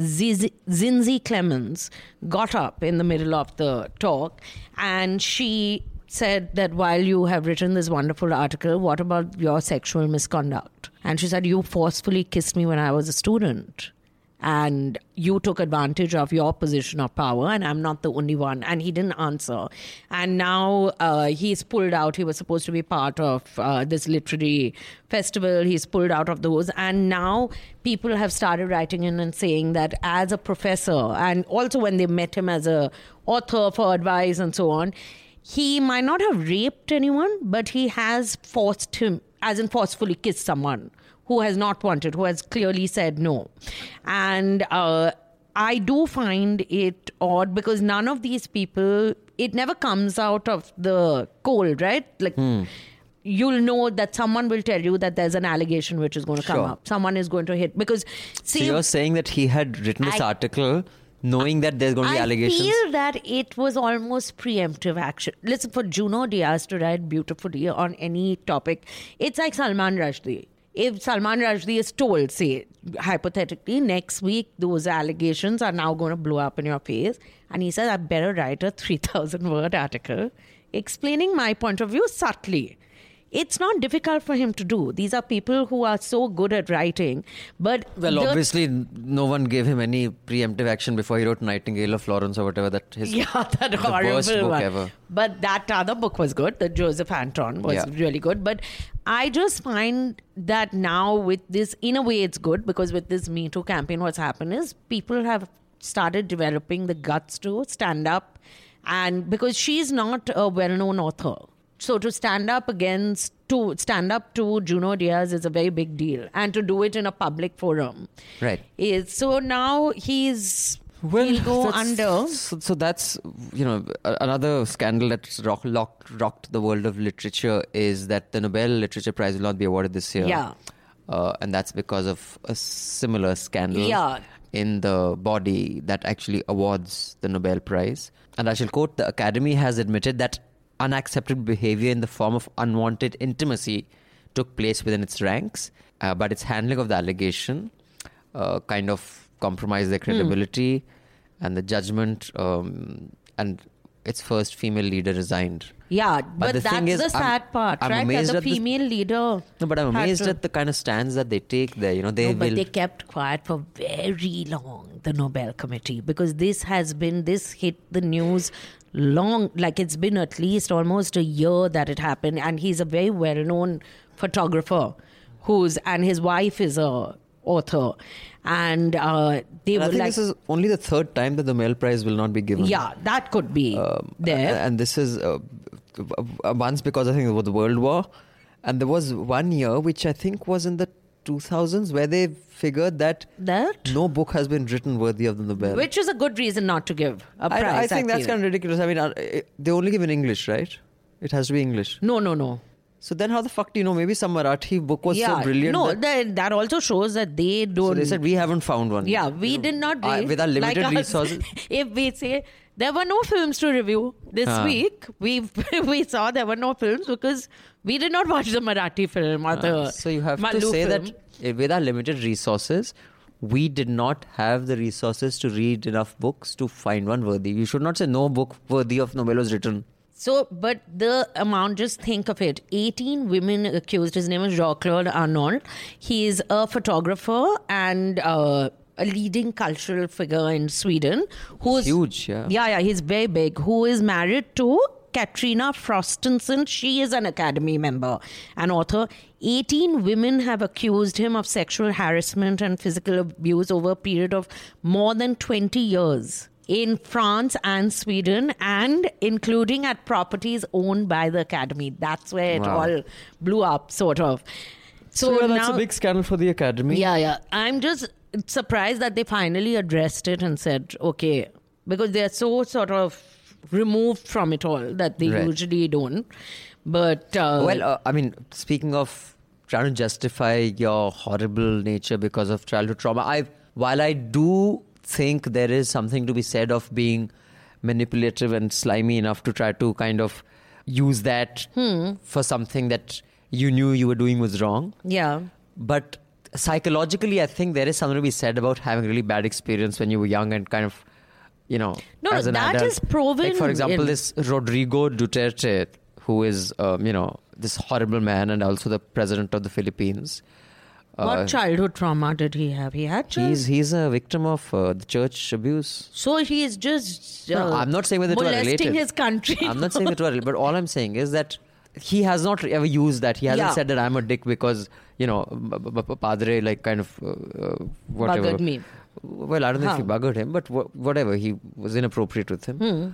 B: Zizi- Zinzi Clemmons, got up in the middle of the talk and she said that while you have written this wonderful article, what about your sexual misconduct? And she said, You forcefully kissed me when I was a student and you took advantage of your position of power and i'm not the only one. And he didn't answer. And now uh, he's pulled out. He was supposed to be part of uh, this literary festival. He's pulled out of those. And now people have started writing in and saying that as a professor and also when they met him as a author for advice and so on he might not have raped anyone but he has forced him as in forcefully kissed someone who has not wanted, who has clearly said no. And uh, I do find it odd because none of these people, it never comes out of the cold, right? Like, you'll know that someone will tell you that there's an allegation which is going to come
C: Sure.
B: up. Someone is going to hit. Because,
C: So
B: see,
C: you're saying that he had written this
B: I-
C: article knowing that there's going to be
B: I
C: allegations?
B: I feel that it was almost preemptive action. Listen, for Junot Diaz to write beautifully on any topic, it's like Salman Rushdie. If Salman Rushdie is told, say, hypothetically, next week those allegations are now going to blow up in your face, and he says, I better write a 3,000 word article explaining my point of view subtly. It's not difficult for him to do. These are people who are so good at writing, but
C: Well,
B: the-
C: obviously, no one gave him any preemptive action before he wrote Nightingale of Florence or whatever that his
B: yeah, that horrible
C: worst book
B: one.
C: ever.
B: But that other book was good. The Joseph Anton was
C: Yeah.
B: really good. But I just find that now with this, in a way, it's good because with this Me Too campaign, what's happened is people have started developing the guts to stand up, and because she's not a well-known author. So to stand up against to stand up to Junot Diaz is a very big deal, and to do it in a public forum,
C: Right.
B: Is so now he's he'll go under.
C: So, so that's you know another scandal that's rock, locked, rocked the world of literature is that the Nobel Literature Prize will not be awarded this year.
B: Yeah.
C: uh, and that's because of a similar scandal.
B: Yeah.
C: In the body that actually awards the Nobel Prize. And I shall quote The Academy has admitted that unacceptable behavior in the form of unwanted intimacy took place within its ranks, uh, but its handling of the allegation uh, kind of compromised their
B: Hmm.
C: credibility and the judgment, um, and its first female leader resigned.
B: Yeah, but,
C: the
B: that's
C: is,
B: the
C: I'm-
B: sad part,
C: I'm
B: right?
C: amazed
B: That the
C: at this-
B: female leader.
C: No, but I'm amazed
B: to-
C: at the kind of stands that they take there. You know, they
B: No, but
C: will.
B: they kept quiet for very long, the Nobel Committee, because this has been, this hit the news long, like it's been at least almost a year that it happened. And he's a very well known photographer who's, and his wife is a author. And uh, they
C: And I think
B: like,
C: this is only the third time that the Nobel Prize will not be given.
B: yeah, that could be
C: Um,
B: there.
C: And this is uh, uh, once because I think it was the World War. And there was one year, which I think was in the 2000s, where they figured that
B: that?
C: no book has been written worthy of the Nobel.
B: Which is a good reason not to give a
C: I,
B: prize.
C: I think that's kind of ridiculous. I mean, uh, they only give in English, right? It has to be English.
B: No, no, no.
C: So then, how the fuck do you know? Maybe some Marathi book was so brilliant.
B: No,
C: that,
B: that, that also shows that they don't.
C: so they said we haven't found one.
B: yeah, we did not
C: uh,
B: read.
C: with our limited
B: like
C: resources.
B: if we say there were no films to review this
C: Ah.
B: week, we we saw there were no films because we did not watch the Marathi film or the.
C: Uh, so you have to say
B: film.
C: that uh, with our limited resources, we did not have the resources to read enough books to find one worthy. You should not say no book worthy of Nobel was written.
B: So, but the amount, just think of it 18 women accused. His name is Jean Claude Arnault. He is a photographer and uh, a leading cultural figure in Sweden. Who's
C: Huge, yeah.
B: Yeah, yeah, he's very big. Who is married to Katrina Frostenson. She is an Academy member and author. 18 women have accused him of sexual harassment and physical abuse over a period of more than 20 years in France and Sweden, and including at properties owned by the Academy. That's where it
C: Wow.
B: all blew up, sort of. So,
C: yeah, that's
B: now,
C: a big scandal for the academy.
B: yeah, yeah. I'm just surprised that they finally addressed it and said, okay, because they're so sort of removed from it all that they
C: Right.
B: usually don't. But uh,
C: Well, uh, I mean, speaking of trying to justify your horrible nature because of childhood trauma, I while I do think there is something to be said of being manipulative and slimy enough to try to kind of use that for something that you knew you were doing was wrong.
B: yeah,
C: But psychologically, I think there is something to be said about having a really bad experience when you were young and kind of, you know,
B: No,
C: as an
B: that
C: adult.
B: is proven
C: Like for example,
B: in-
C: this Rodrigo Duterte, who is, um, you know, this horrible man and also the president of the Philippines.
B: what childhood trauma did he have? He had child-
C: Uh, He's he's a victim of uh, the church abuse.
B: So he is just. Uh,
C: No, I'm not saying whether
B: molesting
C: related.
B: his country.
C: I'm not saying related, but all I'm saying is that he has not ever used that. He hasn't
B: Yeah.
C: said that I'm a dick because you know, b- b- b- Padre like kind of uh, uh, whatever.
B: Buggered me.
C: Well, I don't know if he buggered him, but wh- whatever. He was inappropriate with him.
B: Hmm.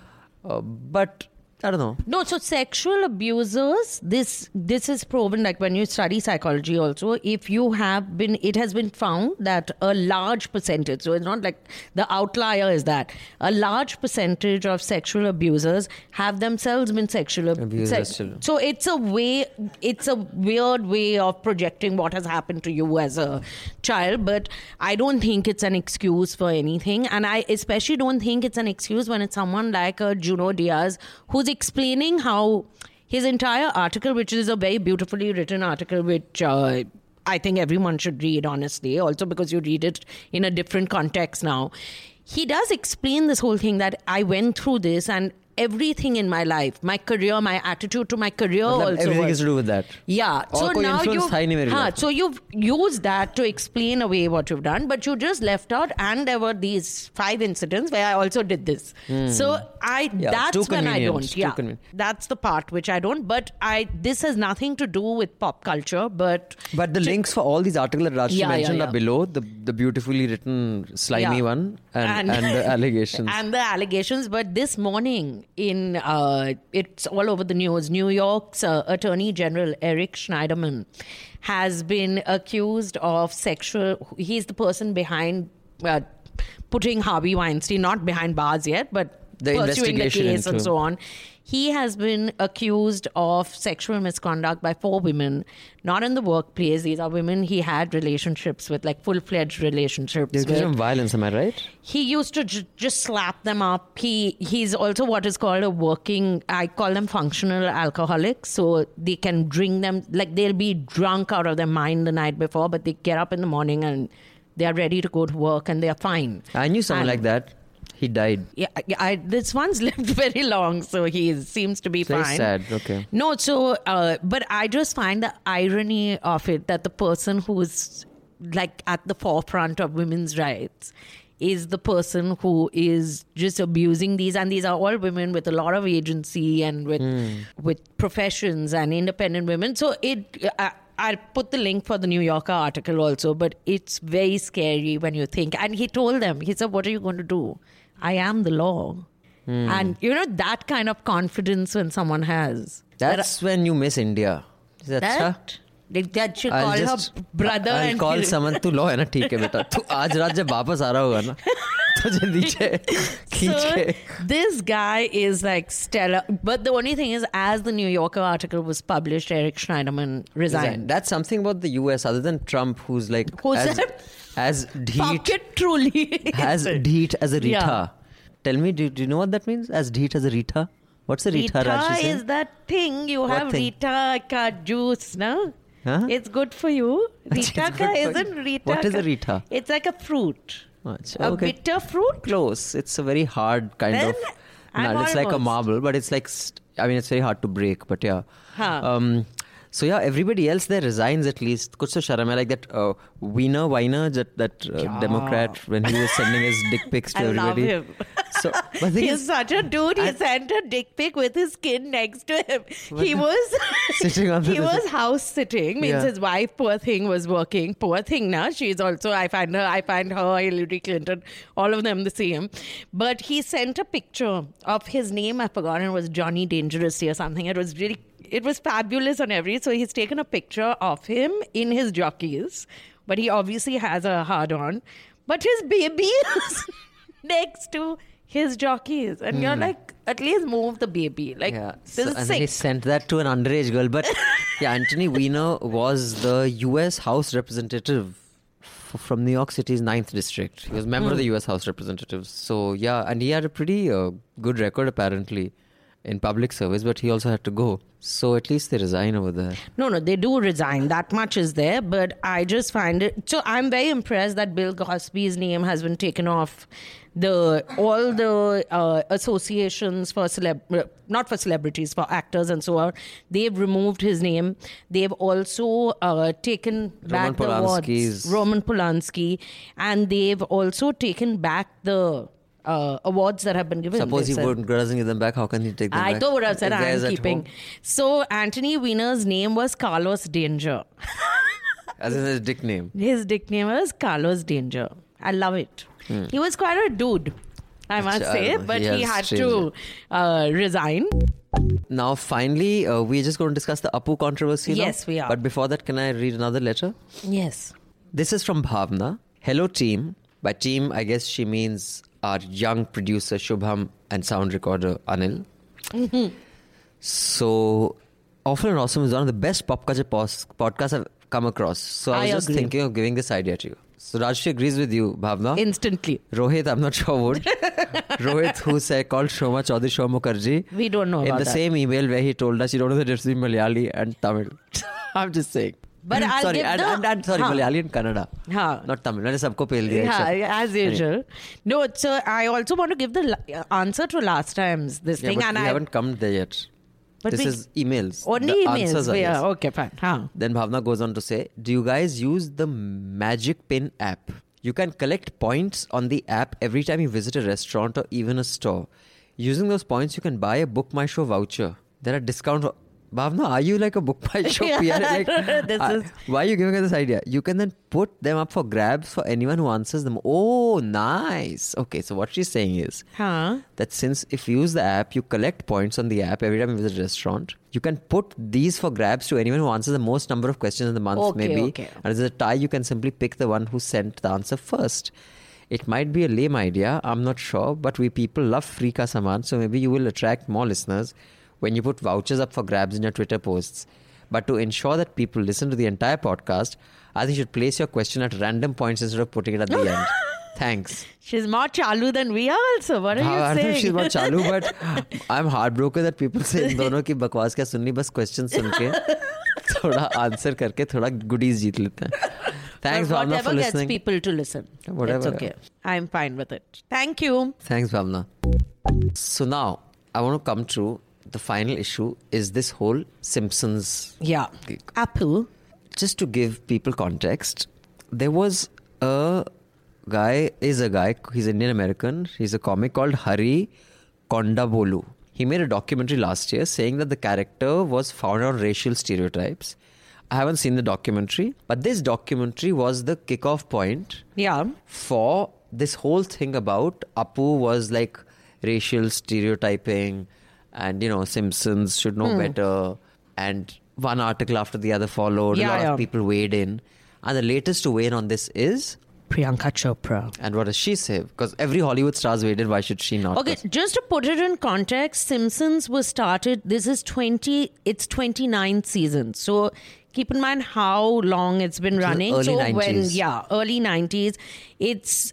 C: Uh, but I don't know.
B: No, so sexual abusers, this this is proven like when you study psychology also, if you have been it has been found that a large percentage, so it's not like the outlier is that, a large percentage of sexual abusers have themselves been sexual ab-
C: as children.
B: So it's a way it's a weird way of projecting what has happened to you as a child, but I don't think it's an excuse for anything. And I especially don't think it's an excuse when it's someone like a Junot Diaz who's explaining how his entire article, which is a very beautifully written article, which uh, I think everyone should read, honestly, also because you read it in a different context now. He does explain this whole thing that I went through this and everything in my life, my career, my attitude to my career
C: मतलब
B: also.
C: everything
B: was-
C: is to do with that.
B: Yeah.
C: और
B: So
C: कोई
B: now
C: influence
B: you,
C: था ही नहीं मेरी
B: हाँ,
C: life में.
B: so you've used that to explain away what you've done, but you just left out, and there were these five incidents where I also did this. So I
C: Hmm. Yeah,
B: that's
C: too
B: when I
C: convenient,
B: don't.
C: too
B: Yeah,
C: convenient.
B: that's the part which I don't. But I this has nothing to do with pop culture, but
C: But the links for all these articles that Rajshri
B: Yeah, yeah,
C: mentioned
B: yeah.
C: are below the the beautifully written slimy
B: Yeah.
C: one and, and, the allegations.
B: and the allegations. But this morning, in uh, it's all over the news. New York's uh, Attorney General Eric Schneiderman has been accused of sexual. He's the person behind uh, putting Harvey Weinstein not behind bars yet, but
C: The
B: pursuing the case and so on. He has been accused of sexual misconduct by four women, not in the workplace. These are women he had relationships with, like full fledged relationships.
C: There's some violence, am I right?
B: he used to j- just slap them up he he's also what is called a working i call them functional alcoholics so they can drink them like they'll be drunk out of their mind the night before but they get up in the morning and they are ready to go to work and they are fine
C: I knew someone
B: And-
C: like that. He died.
B: yeah, I, I, this one's lived very long, so he seems to be
C: very
B: fine.
C: sad, okay.
B: No, so uh, but I just find the irony of it that the person who's like at the forefront of women's rights is the person who is just abusing these and these are all women with a lot of agency and with with professions and independent women so it I, I'll put the link for the New Yorker article also, but it's very scary when you think. And he told them, he said, What are you going to do? I am the law. And you know, that kind of confidence when someone has.
C: That's when you miss India. Is that,
B: that, that, that should
C: I'll
B: call
C: just
B: her brother
C: I'll
B: and
C: call
B: kill-
C: someone तू लो है ना ठीक है बेटा तू आज रात जब वापस आ रहा होगा ना तुझे नीचे खींच
B: So,
C: के
B: this guy is like stellar. But the only thing is, as the New Yorker article was published, Eric Schneiderman resigned.
C: That's something about the US other than Trump who's like
B: Who's
C: as,
B: that?
C: as deet
B: Pocket truly.
C: as deet as a Rita.
B: Yeah.
C: Tell me, do, do you know what that means? As deet as a Rita? What's a Rita,
B: Rita
C: Rajshri
B: is
C: saying?
B: that thing you
C: What
B: have
C: thing?
B: Rita ka juice, no?
C: Huh?
B: It's good for you.
C: It's
B: Rita
C: good
B: ka
C: for you.
B: isn't Rita.
C: What is a
B: ka-
C: Rita?
B: It's like a fruit.
C: Achha,
B: A
C: okay.
B: bitter fruit.
C: Close. It's a very hard kind
B: Then
C: of. Nut. It's like a marble, but it's like. st- I mean, it's very hard to break, but yeah.
B: Huh.
C: Um, so yeah, everybody else there resigns at least. Kuch to sharam hai, like that uh, Wiener Weiner, that that uh, Democrat, when he was sending his dick pics to
B: I love
C: everybody.
B: him.
C: So,
B: He's
C: is,
B: such a dude. He
C: I-
B: sent a dick pic with his skin next to him. He was
C: Sitting on the-
B: He was house sitting. Means
C: Yeah.
B: his wife, poor thing, was working. Poor thing, now she's also. I find her. I find her. Hillary Clinton. All of them the same. But he sent a picture of his name. I forgot. It was Johnny Dangerously or something. It was really. It was fabulous on every. So he's taken a picture of him in his jockeys, but he obviously has a hard on. But his baby is next to his jockeys, and you're like, at least move the baby. Like
C: Hmm. yeah.
B: this
C: So,
B: is
C: and
B: sick.
C: he sent that to an underage girl. But yeah, Anthony Weiner was the U.S. House representative from New York City's 9th district. He was a member of the
B: Hmm.
C: U.S. House Representatives. So yeah, and he had a pretty uh, good record apparently in public service, but he also had to go. So at least they resign over there.
B: No, no, they do resign. That much is there, but I just find it. So I'm very impressed that Bill Cosby's name has been taken off the all the uh, associations for celeb, uh, not for celebrities, for actors and so on. They've removed his name. They've also uh, taken back the awards. Roman Polanski, and they've also taken back the. Uh, awards that have been given.
C: Suppose he
B: said.
C: would doesn't give them back. How can he take them
B: I
C: back?
B: thought what I said I am keeping.
C: home.
B: So Anthony Weiner's name was Carlos Danger.
C: As in his dick name.
B: His nickname was Carlos Danger. I love it. He was quite a dude, I must
C: Achha,
B: say,
C: Hmm.
B: but he
C: has
B: had to uh, resign.
C: Now, finally, uh, we're just going to discuss the Apu controversy. now.
B: Yes, we are.
C: But before that, can I read another letter?
B: Yes.
C: This is from Bhavna. Hello, team. By team, I guess she means our young producer Shubham and sound recorder Anil. Mm-hmm. So, Awful and Awesome is one of the best pop culture pos- podcasts I've come across. So, I was
B: I
C: just
B: agree.
C: thinking of giving this idea to you. So, Rajyasree agrees with you, Bhavna.
B: Instantly.
C: Rohit, I'm not sure would. Rohit, who said called Shoma Chaudhary Shoma Mukherjee.
B: We don't know
C: In the
B: that.
C: same email where he told us you don't know the difference between Malayali and Tamil. I'm just saying
B: but hmm, I'll
C: sorry,
B: give
C: and,
B: the,
C: and, and, sorry,
B: huh.
C: Malayali Kannada.
B: Huh.
C: Not Tamil. Not sabko pel diya.
B: Yeah, as usual. No, so I also want to give the uh, answer to last time's this
C: yeah,
B: thing, and I
C: haven't come there yet.
B: But
C: this
B: we,
C: is emails.
B: Only
C: the
B: emails.
C: Answers are yes.
B: Okay, fine. Huh.
C: Then Bhavna goes on to say, "Do you guys use the Magic Pin app? You can collect points on the app every time you visit a restaurant or even a store. Using those points, you can buy a Book My Show voucher. There are discounts Bhavna, are you like a Book My Show
B: Yeah,
C: Like,
B: is-
C: Why are you giving us this idea? You can then put them up for grabs for anyone who answers them. Oh, nice. Okay, so what she's saying is
B: Huh.
C: that since if you use the app, you collect points on the app every time you visit a restaurant. You can put these for grabs to anyone who answers the most number of questions in the month,
B: Okay,
C: maybe.
B: okay.
C: And as a tie, you can simply pick the one who sent the answer first. It might be a lame idea, I'm not sure, but we people love free ka saman, so maybe you will attract more listeners when you put vouchers up for grabs in your Twitter posts. But to ensure that people listen to the entire podcast, I think you should place your question at random points instead of putting it at the end. Thanks.
B: She's more chalu than we are also. What are
C: हाँ,
B: you
C: I don't know if
B: saying?
C: she's not चालू but I'm heartbroken that people say इन दोनों की बकवास क्या सुननी बस question सुन के थोड़ा आंसर करके थोड़ा गुडीज जीत लेते हैं thanks
B: But
C: Bhavna
B: whatever
C: for
B: gets
C: listening
B: people to listen.
C: Whatever.
B: It's okay. I'm fine with it. Thank you.
C: thanks Bhavna so now I want to come to the final issue is this whole Simpsons
B: Yeah.
C: gig.
B: Apple.
C: just to give people context, there was a guy, is a guy, he's Indian American, he's a comic called Hari Kondabolu. He made a documentary last year saying that the character was founded on racial stereotypes. I haven't seen the documentary, but this documentary was the kickoff point
B: Yeah.
C: for this whole thing about Apu was like racial stereotyping and you know Simpsons should know hmm. better and one article after the other followed
B: Yeah,
C: a lot
B: yeah.
C: of people weighed in and the latest to weigh in on this is
B: Priyanka Chopra.
C: and what does she say because every Hollywood star's weighed in why should she not
B: Okay, just to put it in context, Simpsons was started. This is twenty. It's 29 season. So keep in mind how long it's been running.
C: early
B: so when yeah, early 90s. It's.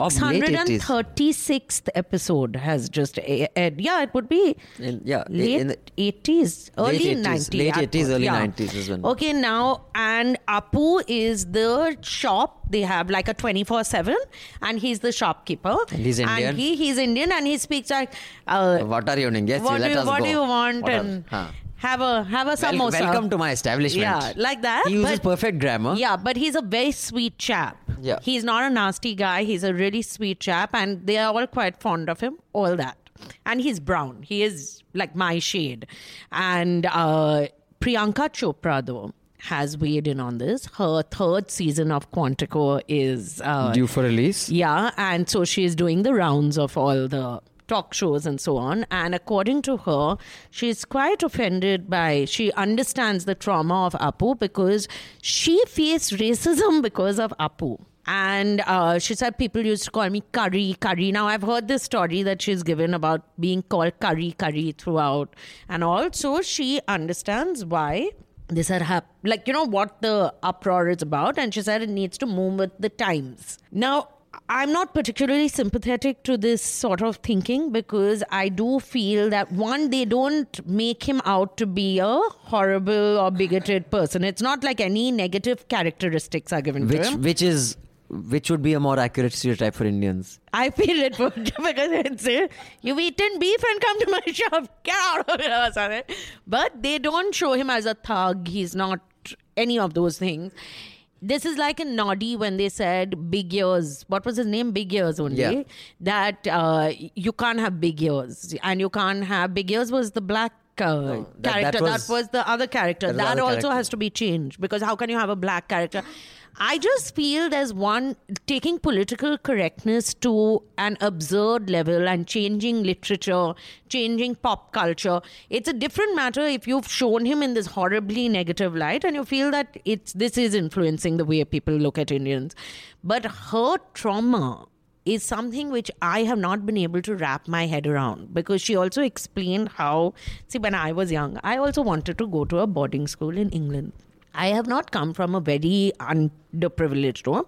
C: Of late
B: 636th episode has just aired. Yeah, it would be
C: In- yeah,
B: late
C: the-
B: 80s, early
C: 80s,
B: 90s.
C: late 80s, early
B: yeah.
C: 90s is when-
B: Okay, now, and Apu is the shop. They have like a 24 7, and he's the shopkeeper.
C: And he's Indian?
B: And he, he's Indian, and he speaks like, uh,
C: what are you doing yes
B: what,
C: let
B: do, you-
C: us
B: what do you want?
C: What are-
B: and
C: huh.
B: Have a have a samosa.
C: welcome to my establishment
B: Yeah, like that.
C: he uses
B: but-
C: perfect grammar
B: Yeah, but he's a very sweet chap.
C: Yeah.
B: He's not a nasty guy. He's a really sweet chap, and they are all quite fond of him. All that. And he's brown. He is like my shade. And uh, Priyanka Chopra, though, has weighed in on this. Her third season of Quantico is. Uh,
C: due for release
B: yeah, and so she is doing the rounds of all the talk shows and so on. And according to her, she's quite offended by, she understands the trauma of Apu because she faced racism because of Apu. And uh, she said people used to call me curry, curry. Now I've heard this story that she's given about being called curry, curry throughout. And also she understands why this had happened. Like, you know, what the uproar is about. And she said it needs to move with the times. Now, I'm not particularly sympathetic to this sort of thinking because I do feel that one, they don't make him out to be a horrible or bigoted person. It's not like any negative characteristics are given to
C: which
B: him.
C: which is which would be a more accurate stereotype for Indians
B: I feel it would because it's uh, you've eaten beef and come to my shop. Get out of here or something. But they don't show him as a thug. He's not any of those things. This is like in Noddy when they said big ears. What was his name? Big ears only.
C: Yeah.
B: That uh, you can't have big ears, and you can't have big ears was the black. Uh,
C: that- that
B: character
C: was-
B: that was the other character
C: that
B: that also
C: character.
B: has to be changed because how can you have a black character I just feel there's one taking political correctness to an absurd level and changing literature, changing pop culture. It's a different matter if you've shown him in this horribly negative light and you feel that it's this is influencing the way people look at Indians. But her trauma is something which I have not been able to wrap my head around because she also explained how see when I was young, I also wanted to go to a boarding school in England. I have not come from a very underprivileged home.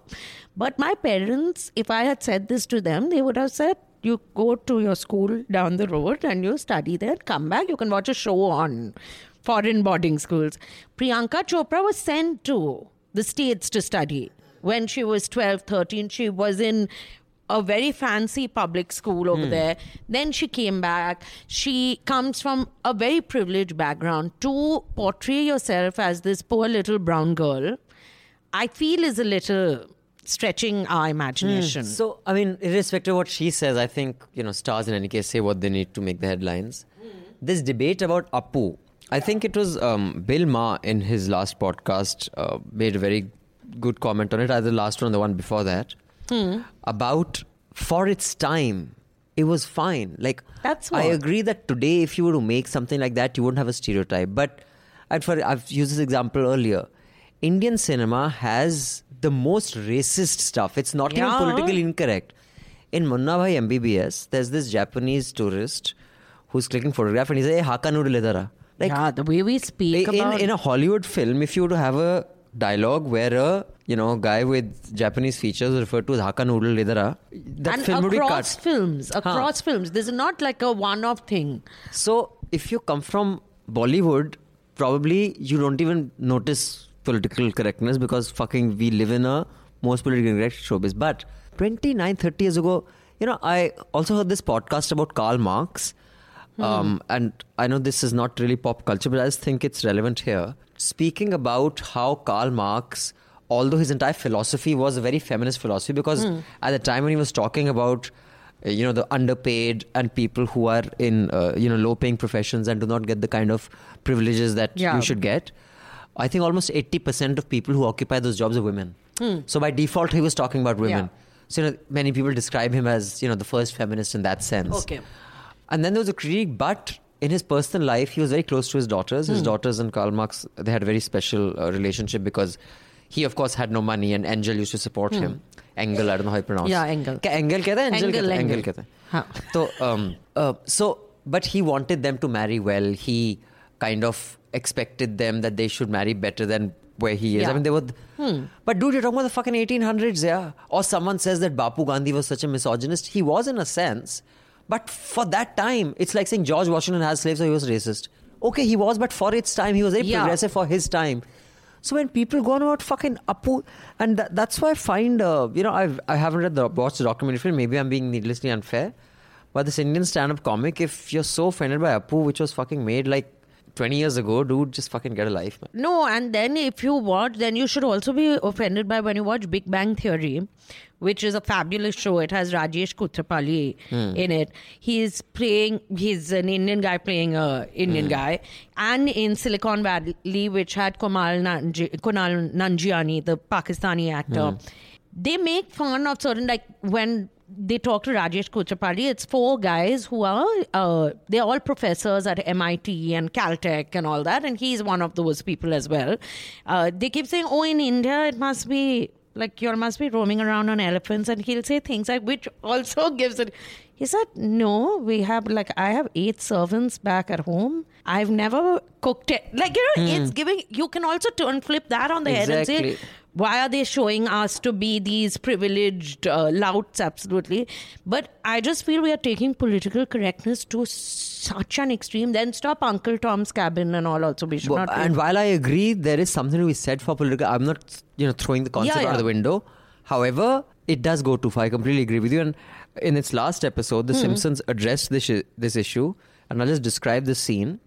B: But my parents, if I had said this to them, they would have said, you go to your school down the road and you study there, come back, you can watch a show on foreign boarding schools. Priyanka Chopra was sent to the States to study. When she was 12, 13, she was in a very fancy public school over there. Then she came back. She comes from a very privileged background. To portray yourself as this poor little brown girl, I feel is a little stretching our imagination.
C: So, I mean, irrespective of what she says, I think, you know, stars in any case say what they need to make the headlines. This debate about Apu, I think it was um, Bill Maher in his last podcast uh, made a very good comment on it, either the last one or the one before that, Hmm. about for its time. It was fine. Like
B: That's
C: I agree that today, if you were to make something like that, you wouldn't have a stereotype. But for I've used this example earlier. Indian cinema has the most racist stuff. It's not
B: Yeah.
C: even politically incorrect. In Munna Bhai MBBS, there's this Japanese tourist who's clicking photograph and he's like, hey, haka noodle. Like,
B: yeah, the way we speak
C: in,
B: about
C: in a Hollywood film, if you were to have a dialogue where a you know guy with Japanese features referred to as haka noodle idhar aa," that
B: and
C: film would be
B: across films, across films, this is not like a one-off thing.
C: So if you come from Bollywood, probably you don't even notice political correctness because fucking we live in a most politically correct showbiz. But 29, 30 years ago, you know, I also heard this podcast about Karl Marx. Um, and I know this is not really pop culture, but I just think it's relevant here. Speaking about how Karl Marx, although his entire philosophy was a very feminist philosophy, because at the time when he was talking about uh, you know the underpaid and people who are in uh, you know low paying professions and do not get the kind of privileges that
B: Yeah.
C: you should get i think almost 80% of people who occupy those jobs are women so by default he was talking about women
B: Yeah.
C: so you know many people describe him as you know the first feminist in that sense
B: Okay.
C: and then there was a critique but in his personal life, he was very close to his daughters. His mm. daughters and Karl Marx, they had a very special uh, relationship because he, of course, had no money and Angel used to support mm. him. Engel, I don't know how you pronounce
B: Yeah, Engel.
C: Ka-
B: Engel
C: kehta Angel
B: Engel,
C: kehta, Engel.
B: Engel.
C: So, um, uh, so, but he wanted them to marry well. He kind of expected them that they should marry better than where he is.
B: Yeah.
C: I mean, they were. Th- hmm. But dude, you're talking about the fucking 1800s, yeah? Or someone says that Bapu Gandhi was such a misogynist. He was in a sense but for that time it's like saying george washington has slaves so he was racist okay he was but for its time he was very
B: Yeah.
C: progressive for his time so when people go on about fucking Apu, and that, that's why I find, uh, you know, I've, I haven't read the watched the documentary film. Maybe I'm being needlessly unfair, but this Indian stand-up comic, if you're so offended by Apu, which was fucking made like 20 years ago, dude, just fucking get a life, man.
B: No, and then if you watch, then you should also be offended by when you watch Big Bang Theory, which is a fabulous show. It has Rajesh Koothrappali hmm. in it. He's playing, he's an Indian guy playing a Indian hmm. guy. And in Silicon Valley, which had Kumal Nanji, Kumail Nanjiani, the Pakistani actor, hmm. they make fun of certain, like when they talk to Rajesh Koothrappali. It's four guys who are uh, they're all professors at MIT and Caltech and all that, and he's one of those people as well. Uh, they keep saying, "Oh, in India, it must be like you must be roaming around on elephants," and he'll say things like, which also gives it. He said, "No, we have like I have eight servants back at home. I've never cooked it. Like you know, it's giving. You can also turn flip that on the head and say." Why are they showing us to be these privileged uh, louts absolutely but i just feel we are taking political correctness to such an extreme then stop uncle tom's cabin and all also we should
C: Well,
B: not
C: and while I agree, there is something to be said for political. I'm not, you know, throwing the concept
B: Yeah,
C: out of the window. However, it does go too far. I completely agree with you. And in its last episode, The
B: Hmm.
C: Simpsons addressed this this issue, and I'll just describe the scene.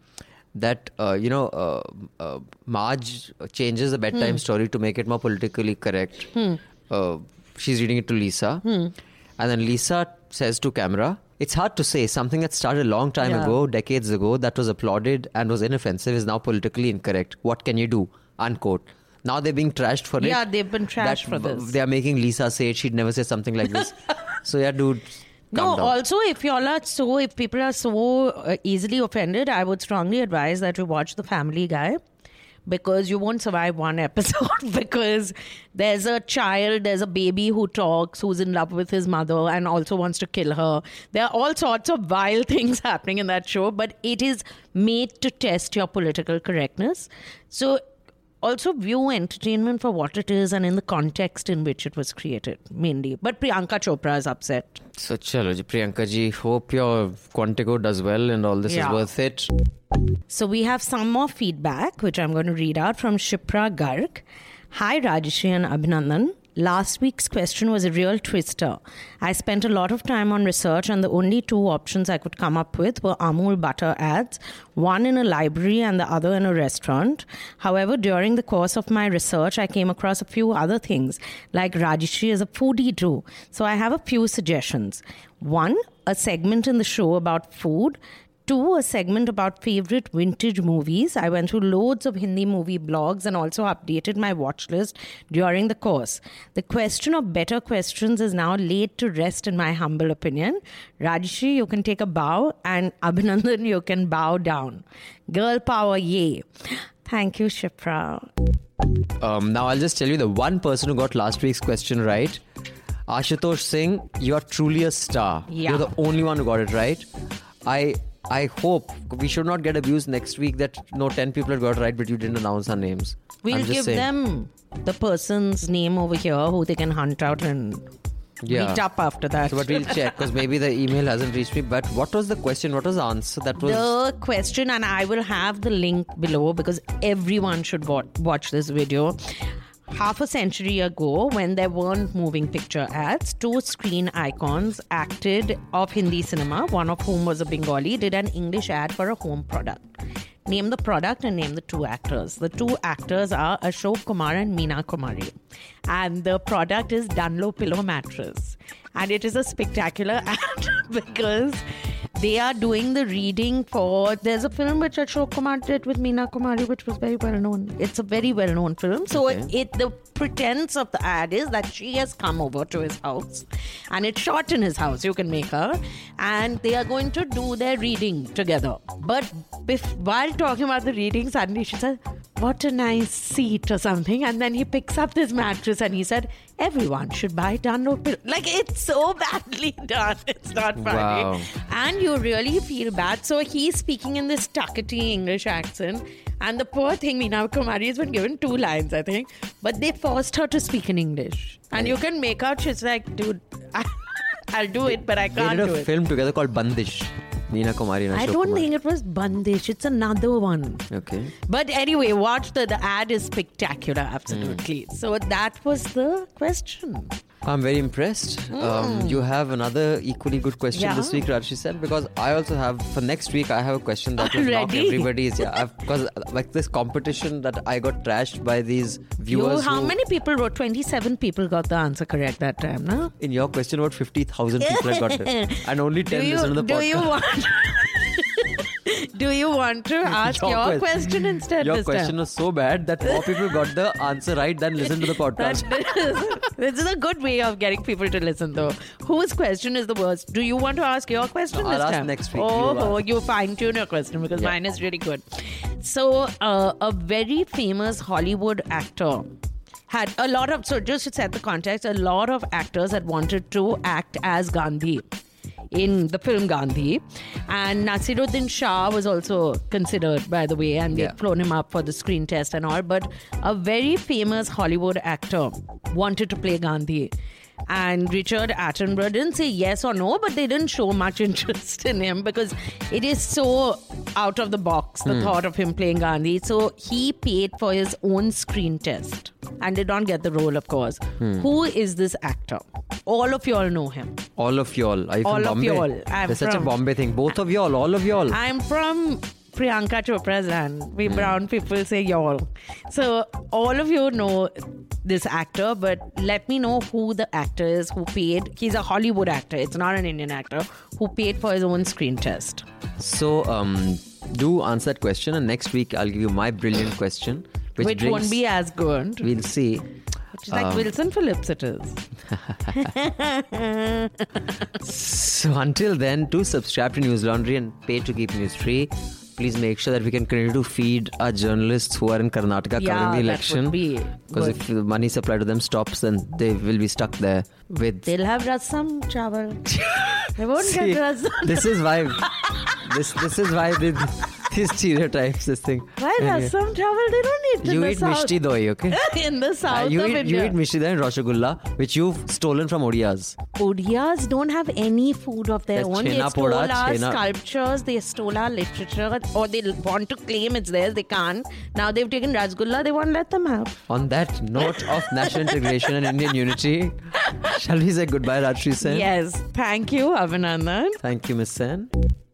C: That uh, you know, uh, uh, Marge changes the bedtime
B: Hmm.
C: story to make it more politically correct. Uh, she's reading it to Lisa,
B: Hmm.
C: and then Lisa says to camera, "It's hard to say something that started a long time
B: Yeah.
C: ago, decades ago, that was applauded and was inoffensive is now politically incorrect. What can you do?" Unquote. Now they're being trashed for it.
B: Yeah, they've been trashed
C: That
B: for this.
C: They are making Lisa say it. She'd never say something like this. so yeah, dude.
B: No
C: down.
B: also if y'all are so if people are so uh, easily offended i would strongly advise that you watch the family guy because you won't survive one episode because there's a child, there's a baby who talks, who's in love with his mother and also wants to kill her. There are all sorts of vile things happening in that show, but it is made to test your political correctness. So also view entertainment for what it is and in the context in which it was created, mainly. But Priyanka Chopra is upset.
C: So, chalo, Priyanka ji, hope your Quantico does well and all this
B: Yeah.
C: is worth it.
B: So we have some more feedback, which I'm going to read out from Shipra Garg. Hi, Rajyasree and Abhinandan. Last week's question was a real twister. I spent a lot of time on research, and the only two options I could come up with were Amul butter ads, one in a library and the other in a restaurant. However, during the course of my research, I came across a few other things, like Rajyasree is a foodie too. So I have a few suggestions. One, a segment in the show about food. Two, a segment about favorite vintage movies. I went through loads of Hindi movie blogs and also updated my watch list during the course. The question of better questions is now laid to rest, in my humble opinion. Rajyasree, you can take a bow, and Abhinandan, you can bow down. Girl power, yay. Thank you, Shipra.
C: Um, now, I'll just tell you the one person who got last week's question right. Ashutosh Singh, you are truly a star.
B: Yeah.
C: You're the only one who got it right. I I hope we should not get abused next week that no 10 people have got right, but you didn't announce our names.
B: We'll give
C: saying.
B: them the person's name over here who they can hunt out and
C: Yeah.
B: meet up after that.
C: So, but we'll check because maybe the email hasn't reached me. But what was the question? What was the answer? That was.
B: the question, and I will have the link below because everyone should watch this video. Half a century ago, when there weren't moving picture ads, two screen icons acted of Hindi cinema, one of whom was a Bengali, did an English ad for a home product. Name the product and name the two actors. The two actors are Ashok Kumar and Meena Kumari. And the product is Dunlop Pillow Mattress. And it is a spectacular ad because they are doing the reading for. There's a film which Ashok Kumar did with Meena Kumari, which was very well known. It's a very well known film. So it the pretense of the ad is that she has come over to his house, and it's shot in his house. You can make her, and they are going to do their reading together. But bef- while talking about the reading, suddenly she said, "What a nice seat" or something, and then he picks up this mattress and he said, "Everyone should buy Dunlop pillow." Like it's so badly done. It's not funny
C: Wow.
B: and you really feel bad. So he's speaking in this tuckety English accent, and the poor thing, Meena Kumari, has been given two lines, I think, but they forced her to speak in English, and you can make out she's like, dude, I'll do it, but I can't they
C: did
B: do
C: a
B: it.
C: film together called Bandish. Kumari and
B: I don't
C: Kumar.
B: think it was Bandish. It's another one.
C: Okay.
B: But anyway, watch the the ad is spectacular, absolutely. Hmm. So that was the question.
C: I'm very impressed. Um, you have another equally good question
B: Hmm. Yeah.
C: this week, Rashi said, because I also have for next week. I have a question that will knock everybody's. Yeah, I've, because like this competition that I got trashed by these
B: You,
C: viewers.
B: how
C: who-
B: many people wrote? Twenty-seven people got the answer correct that time, no?
C: In your question, about fifty thousand people got it, and only ten
B: do you,
C: listen to the
B: do
C: podcast.
B: you want? do you want to ask your,
C: que-
B: question instead
C: Your question
B: time?
C: was so bad that more people got the answer right than listened to the podcast.
B: This is a good way of getting people to listen, though. Whose question is the worst? Do you want to ask your question
C: No,
B: this
C: I'll ask
B: time?
C: next week.
B: Oh,
C: You
B: oh, you fine tune your question because
C: Yeah.
B: mine is really good. So, uh, a very famous Hollywood actor had a lot of. So, just to set the context, a lot of actors had wanted to act as Gandhi in the film Gandhi. And Nasiruddin Shah was also considered, by the way, and they'd
C: Yeah.
B: flown him up for the screen test and all. But a very famous Hollywood actor wanted to play Gandhi. And Richard Attenborough didn't say yes or no, but they didn't show much interest in him because it is so out of the box, the hmm. thought of him playing Gandhi. So he paid for his own screen test and did not get the role, of course. Hmm. Who is this actor? All of you all know him.
C: All of y'all. Are you
B: All
C: from
B: of
C: Bombay?
B: y'all. I'm
C: There's such a Bombay thing. Both of y'all. All of y'all.
B: I'm from Priyanka Chopra's land. We brown people say y'all. So all of you know this actor, but let me know who the actor is who paid. He's a Hollywood actor. It's not an Indian actor who paid for his own screen test.
C: So, um, do answer that question, and next week I'll give you my brilliant question, which,
B: Which,
C: brings,
B: won't be as good.
C: We'll see.
B: Which is like Wilson Phillips it is.
C: So until then, do subscribe to News Laundry and pay to keep news free. Please make sure that we can continue to feed our journalists who are in Karnataka
B: Yeah,
C: covering the election. Because if the money supply to them stops, then they will be stuck there with.
B: They'll have rasam chawal. they won't
C: See,
B: get rasam.
C: this is why. this this is why they, these stereotypes. This thing.
B: Why
C: Anyway.
B: Rasam chawal? They don't eat in
C: You eat
B: south.
C: mishti doi, okay?
B: in the
C: Uh,
B: south
C: you
B: of
C: eat
B: India.
C: you eat mishti doi and rasgulla, which you've stolen from Odiyas.
B: Odiyas don't have any food of their
C: There's
B: own. They
C: chhena
B: stole
C: poda,
B: our
C: chhena-
B: sculptures, they stole our literature, or they want to claim it's theirs. They can't. Now they've taken Rasgulla, they won't let them have.
C: On that note of national integration and Indian unity, shall we say goodbye, Rajyasree Sen?
B: Yes. Thank you, Abhinandan.
C: Thank you, Miss Sen.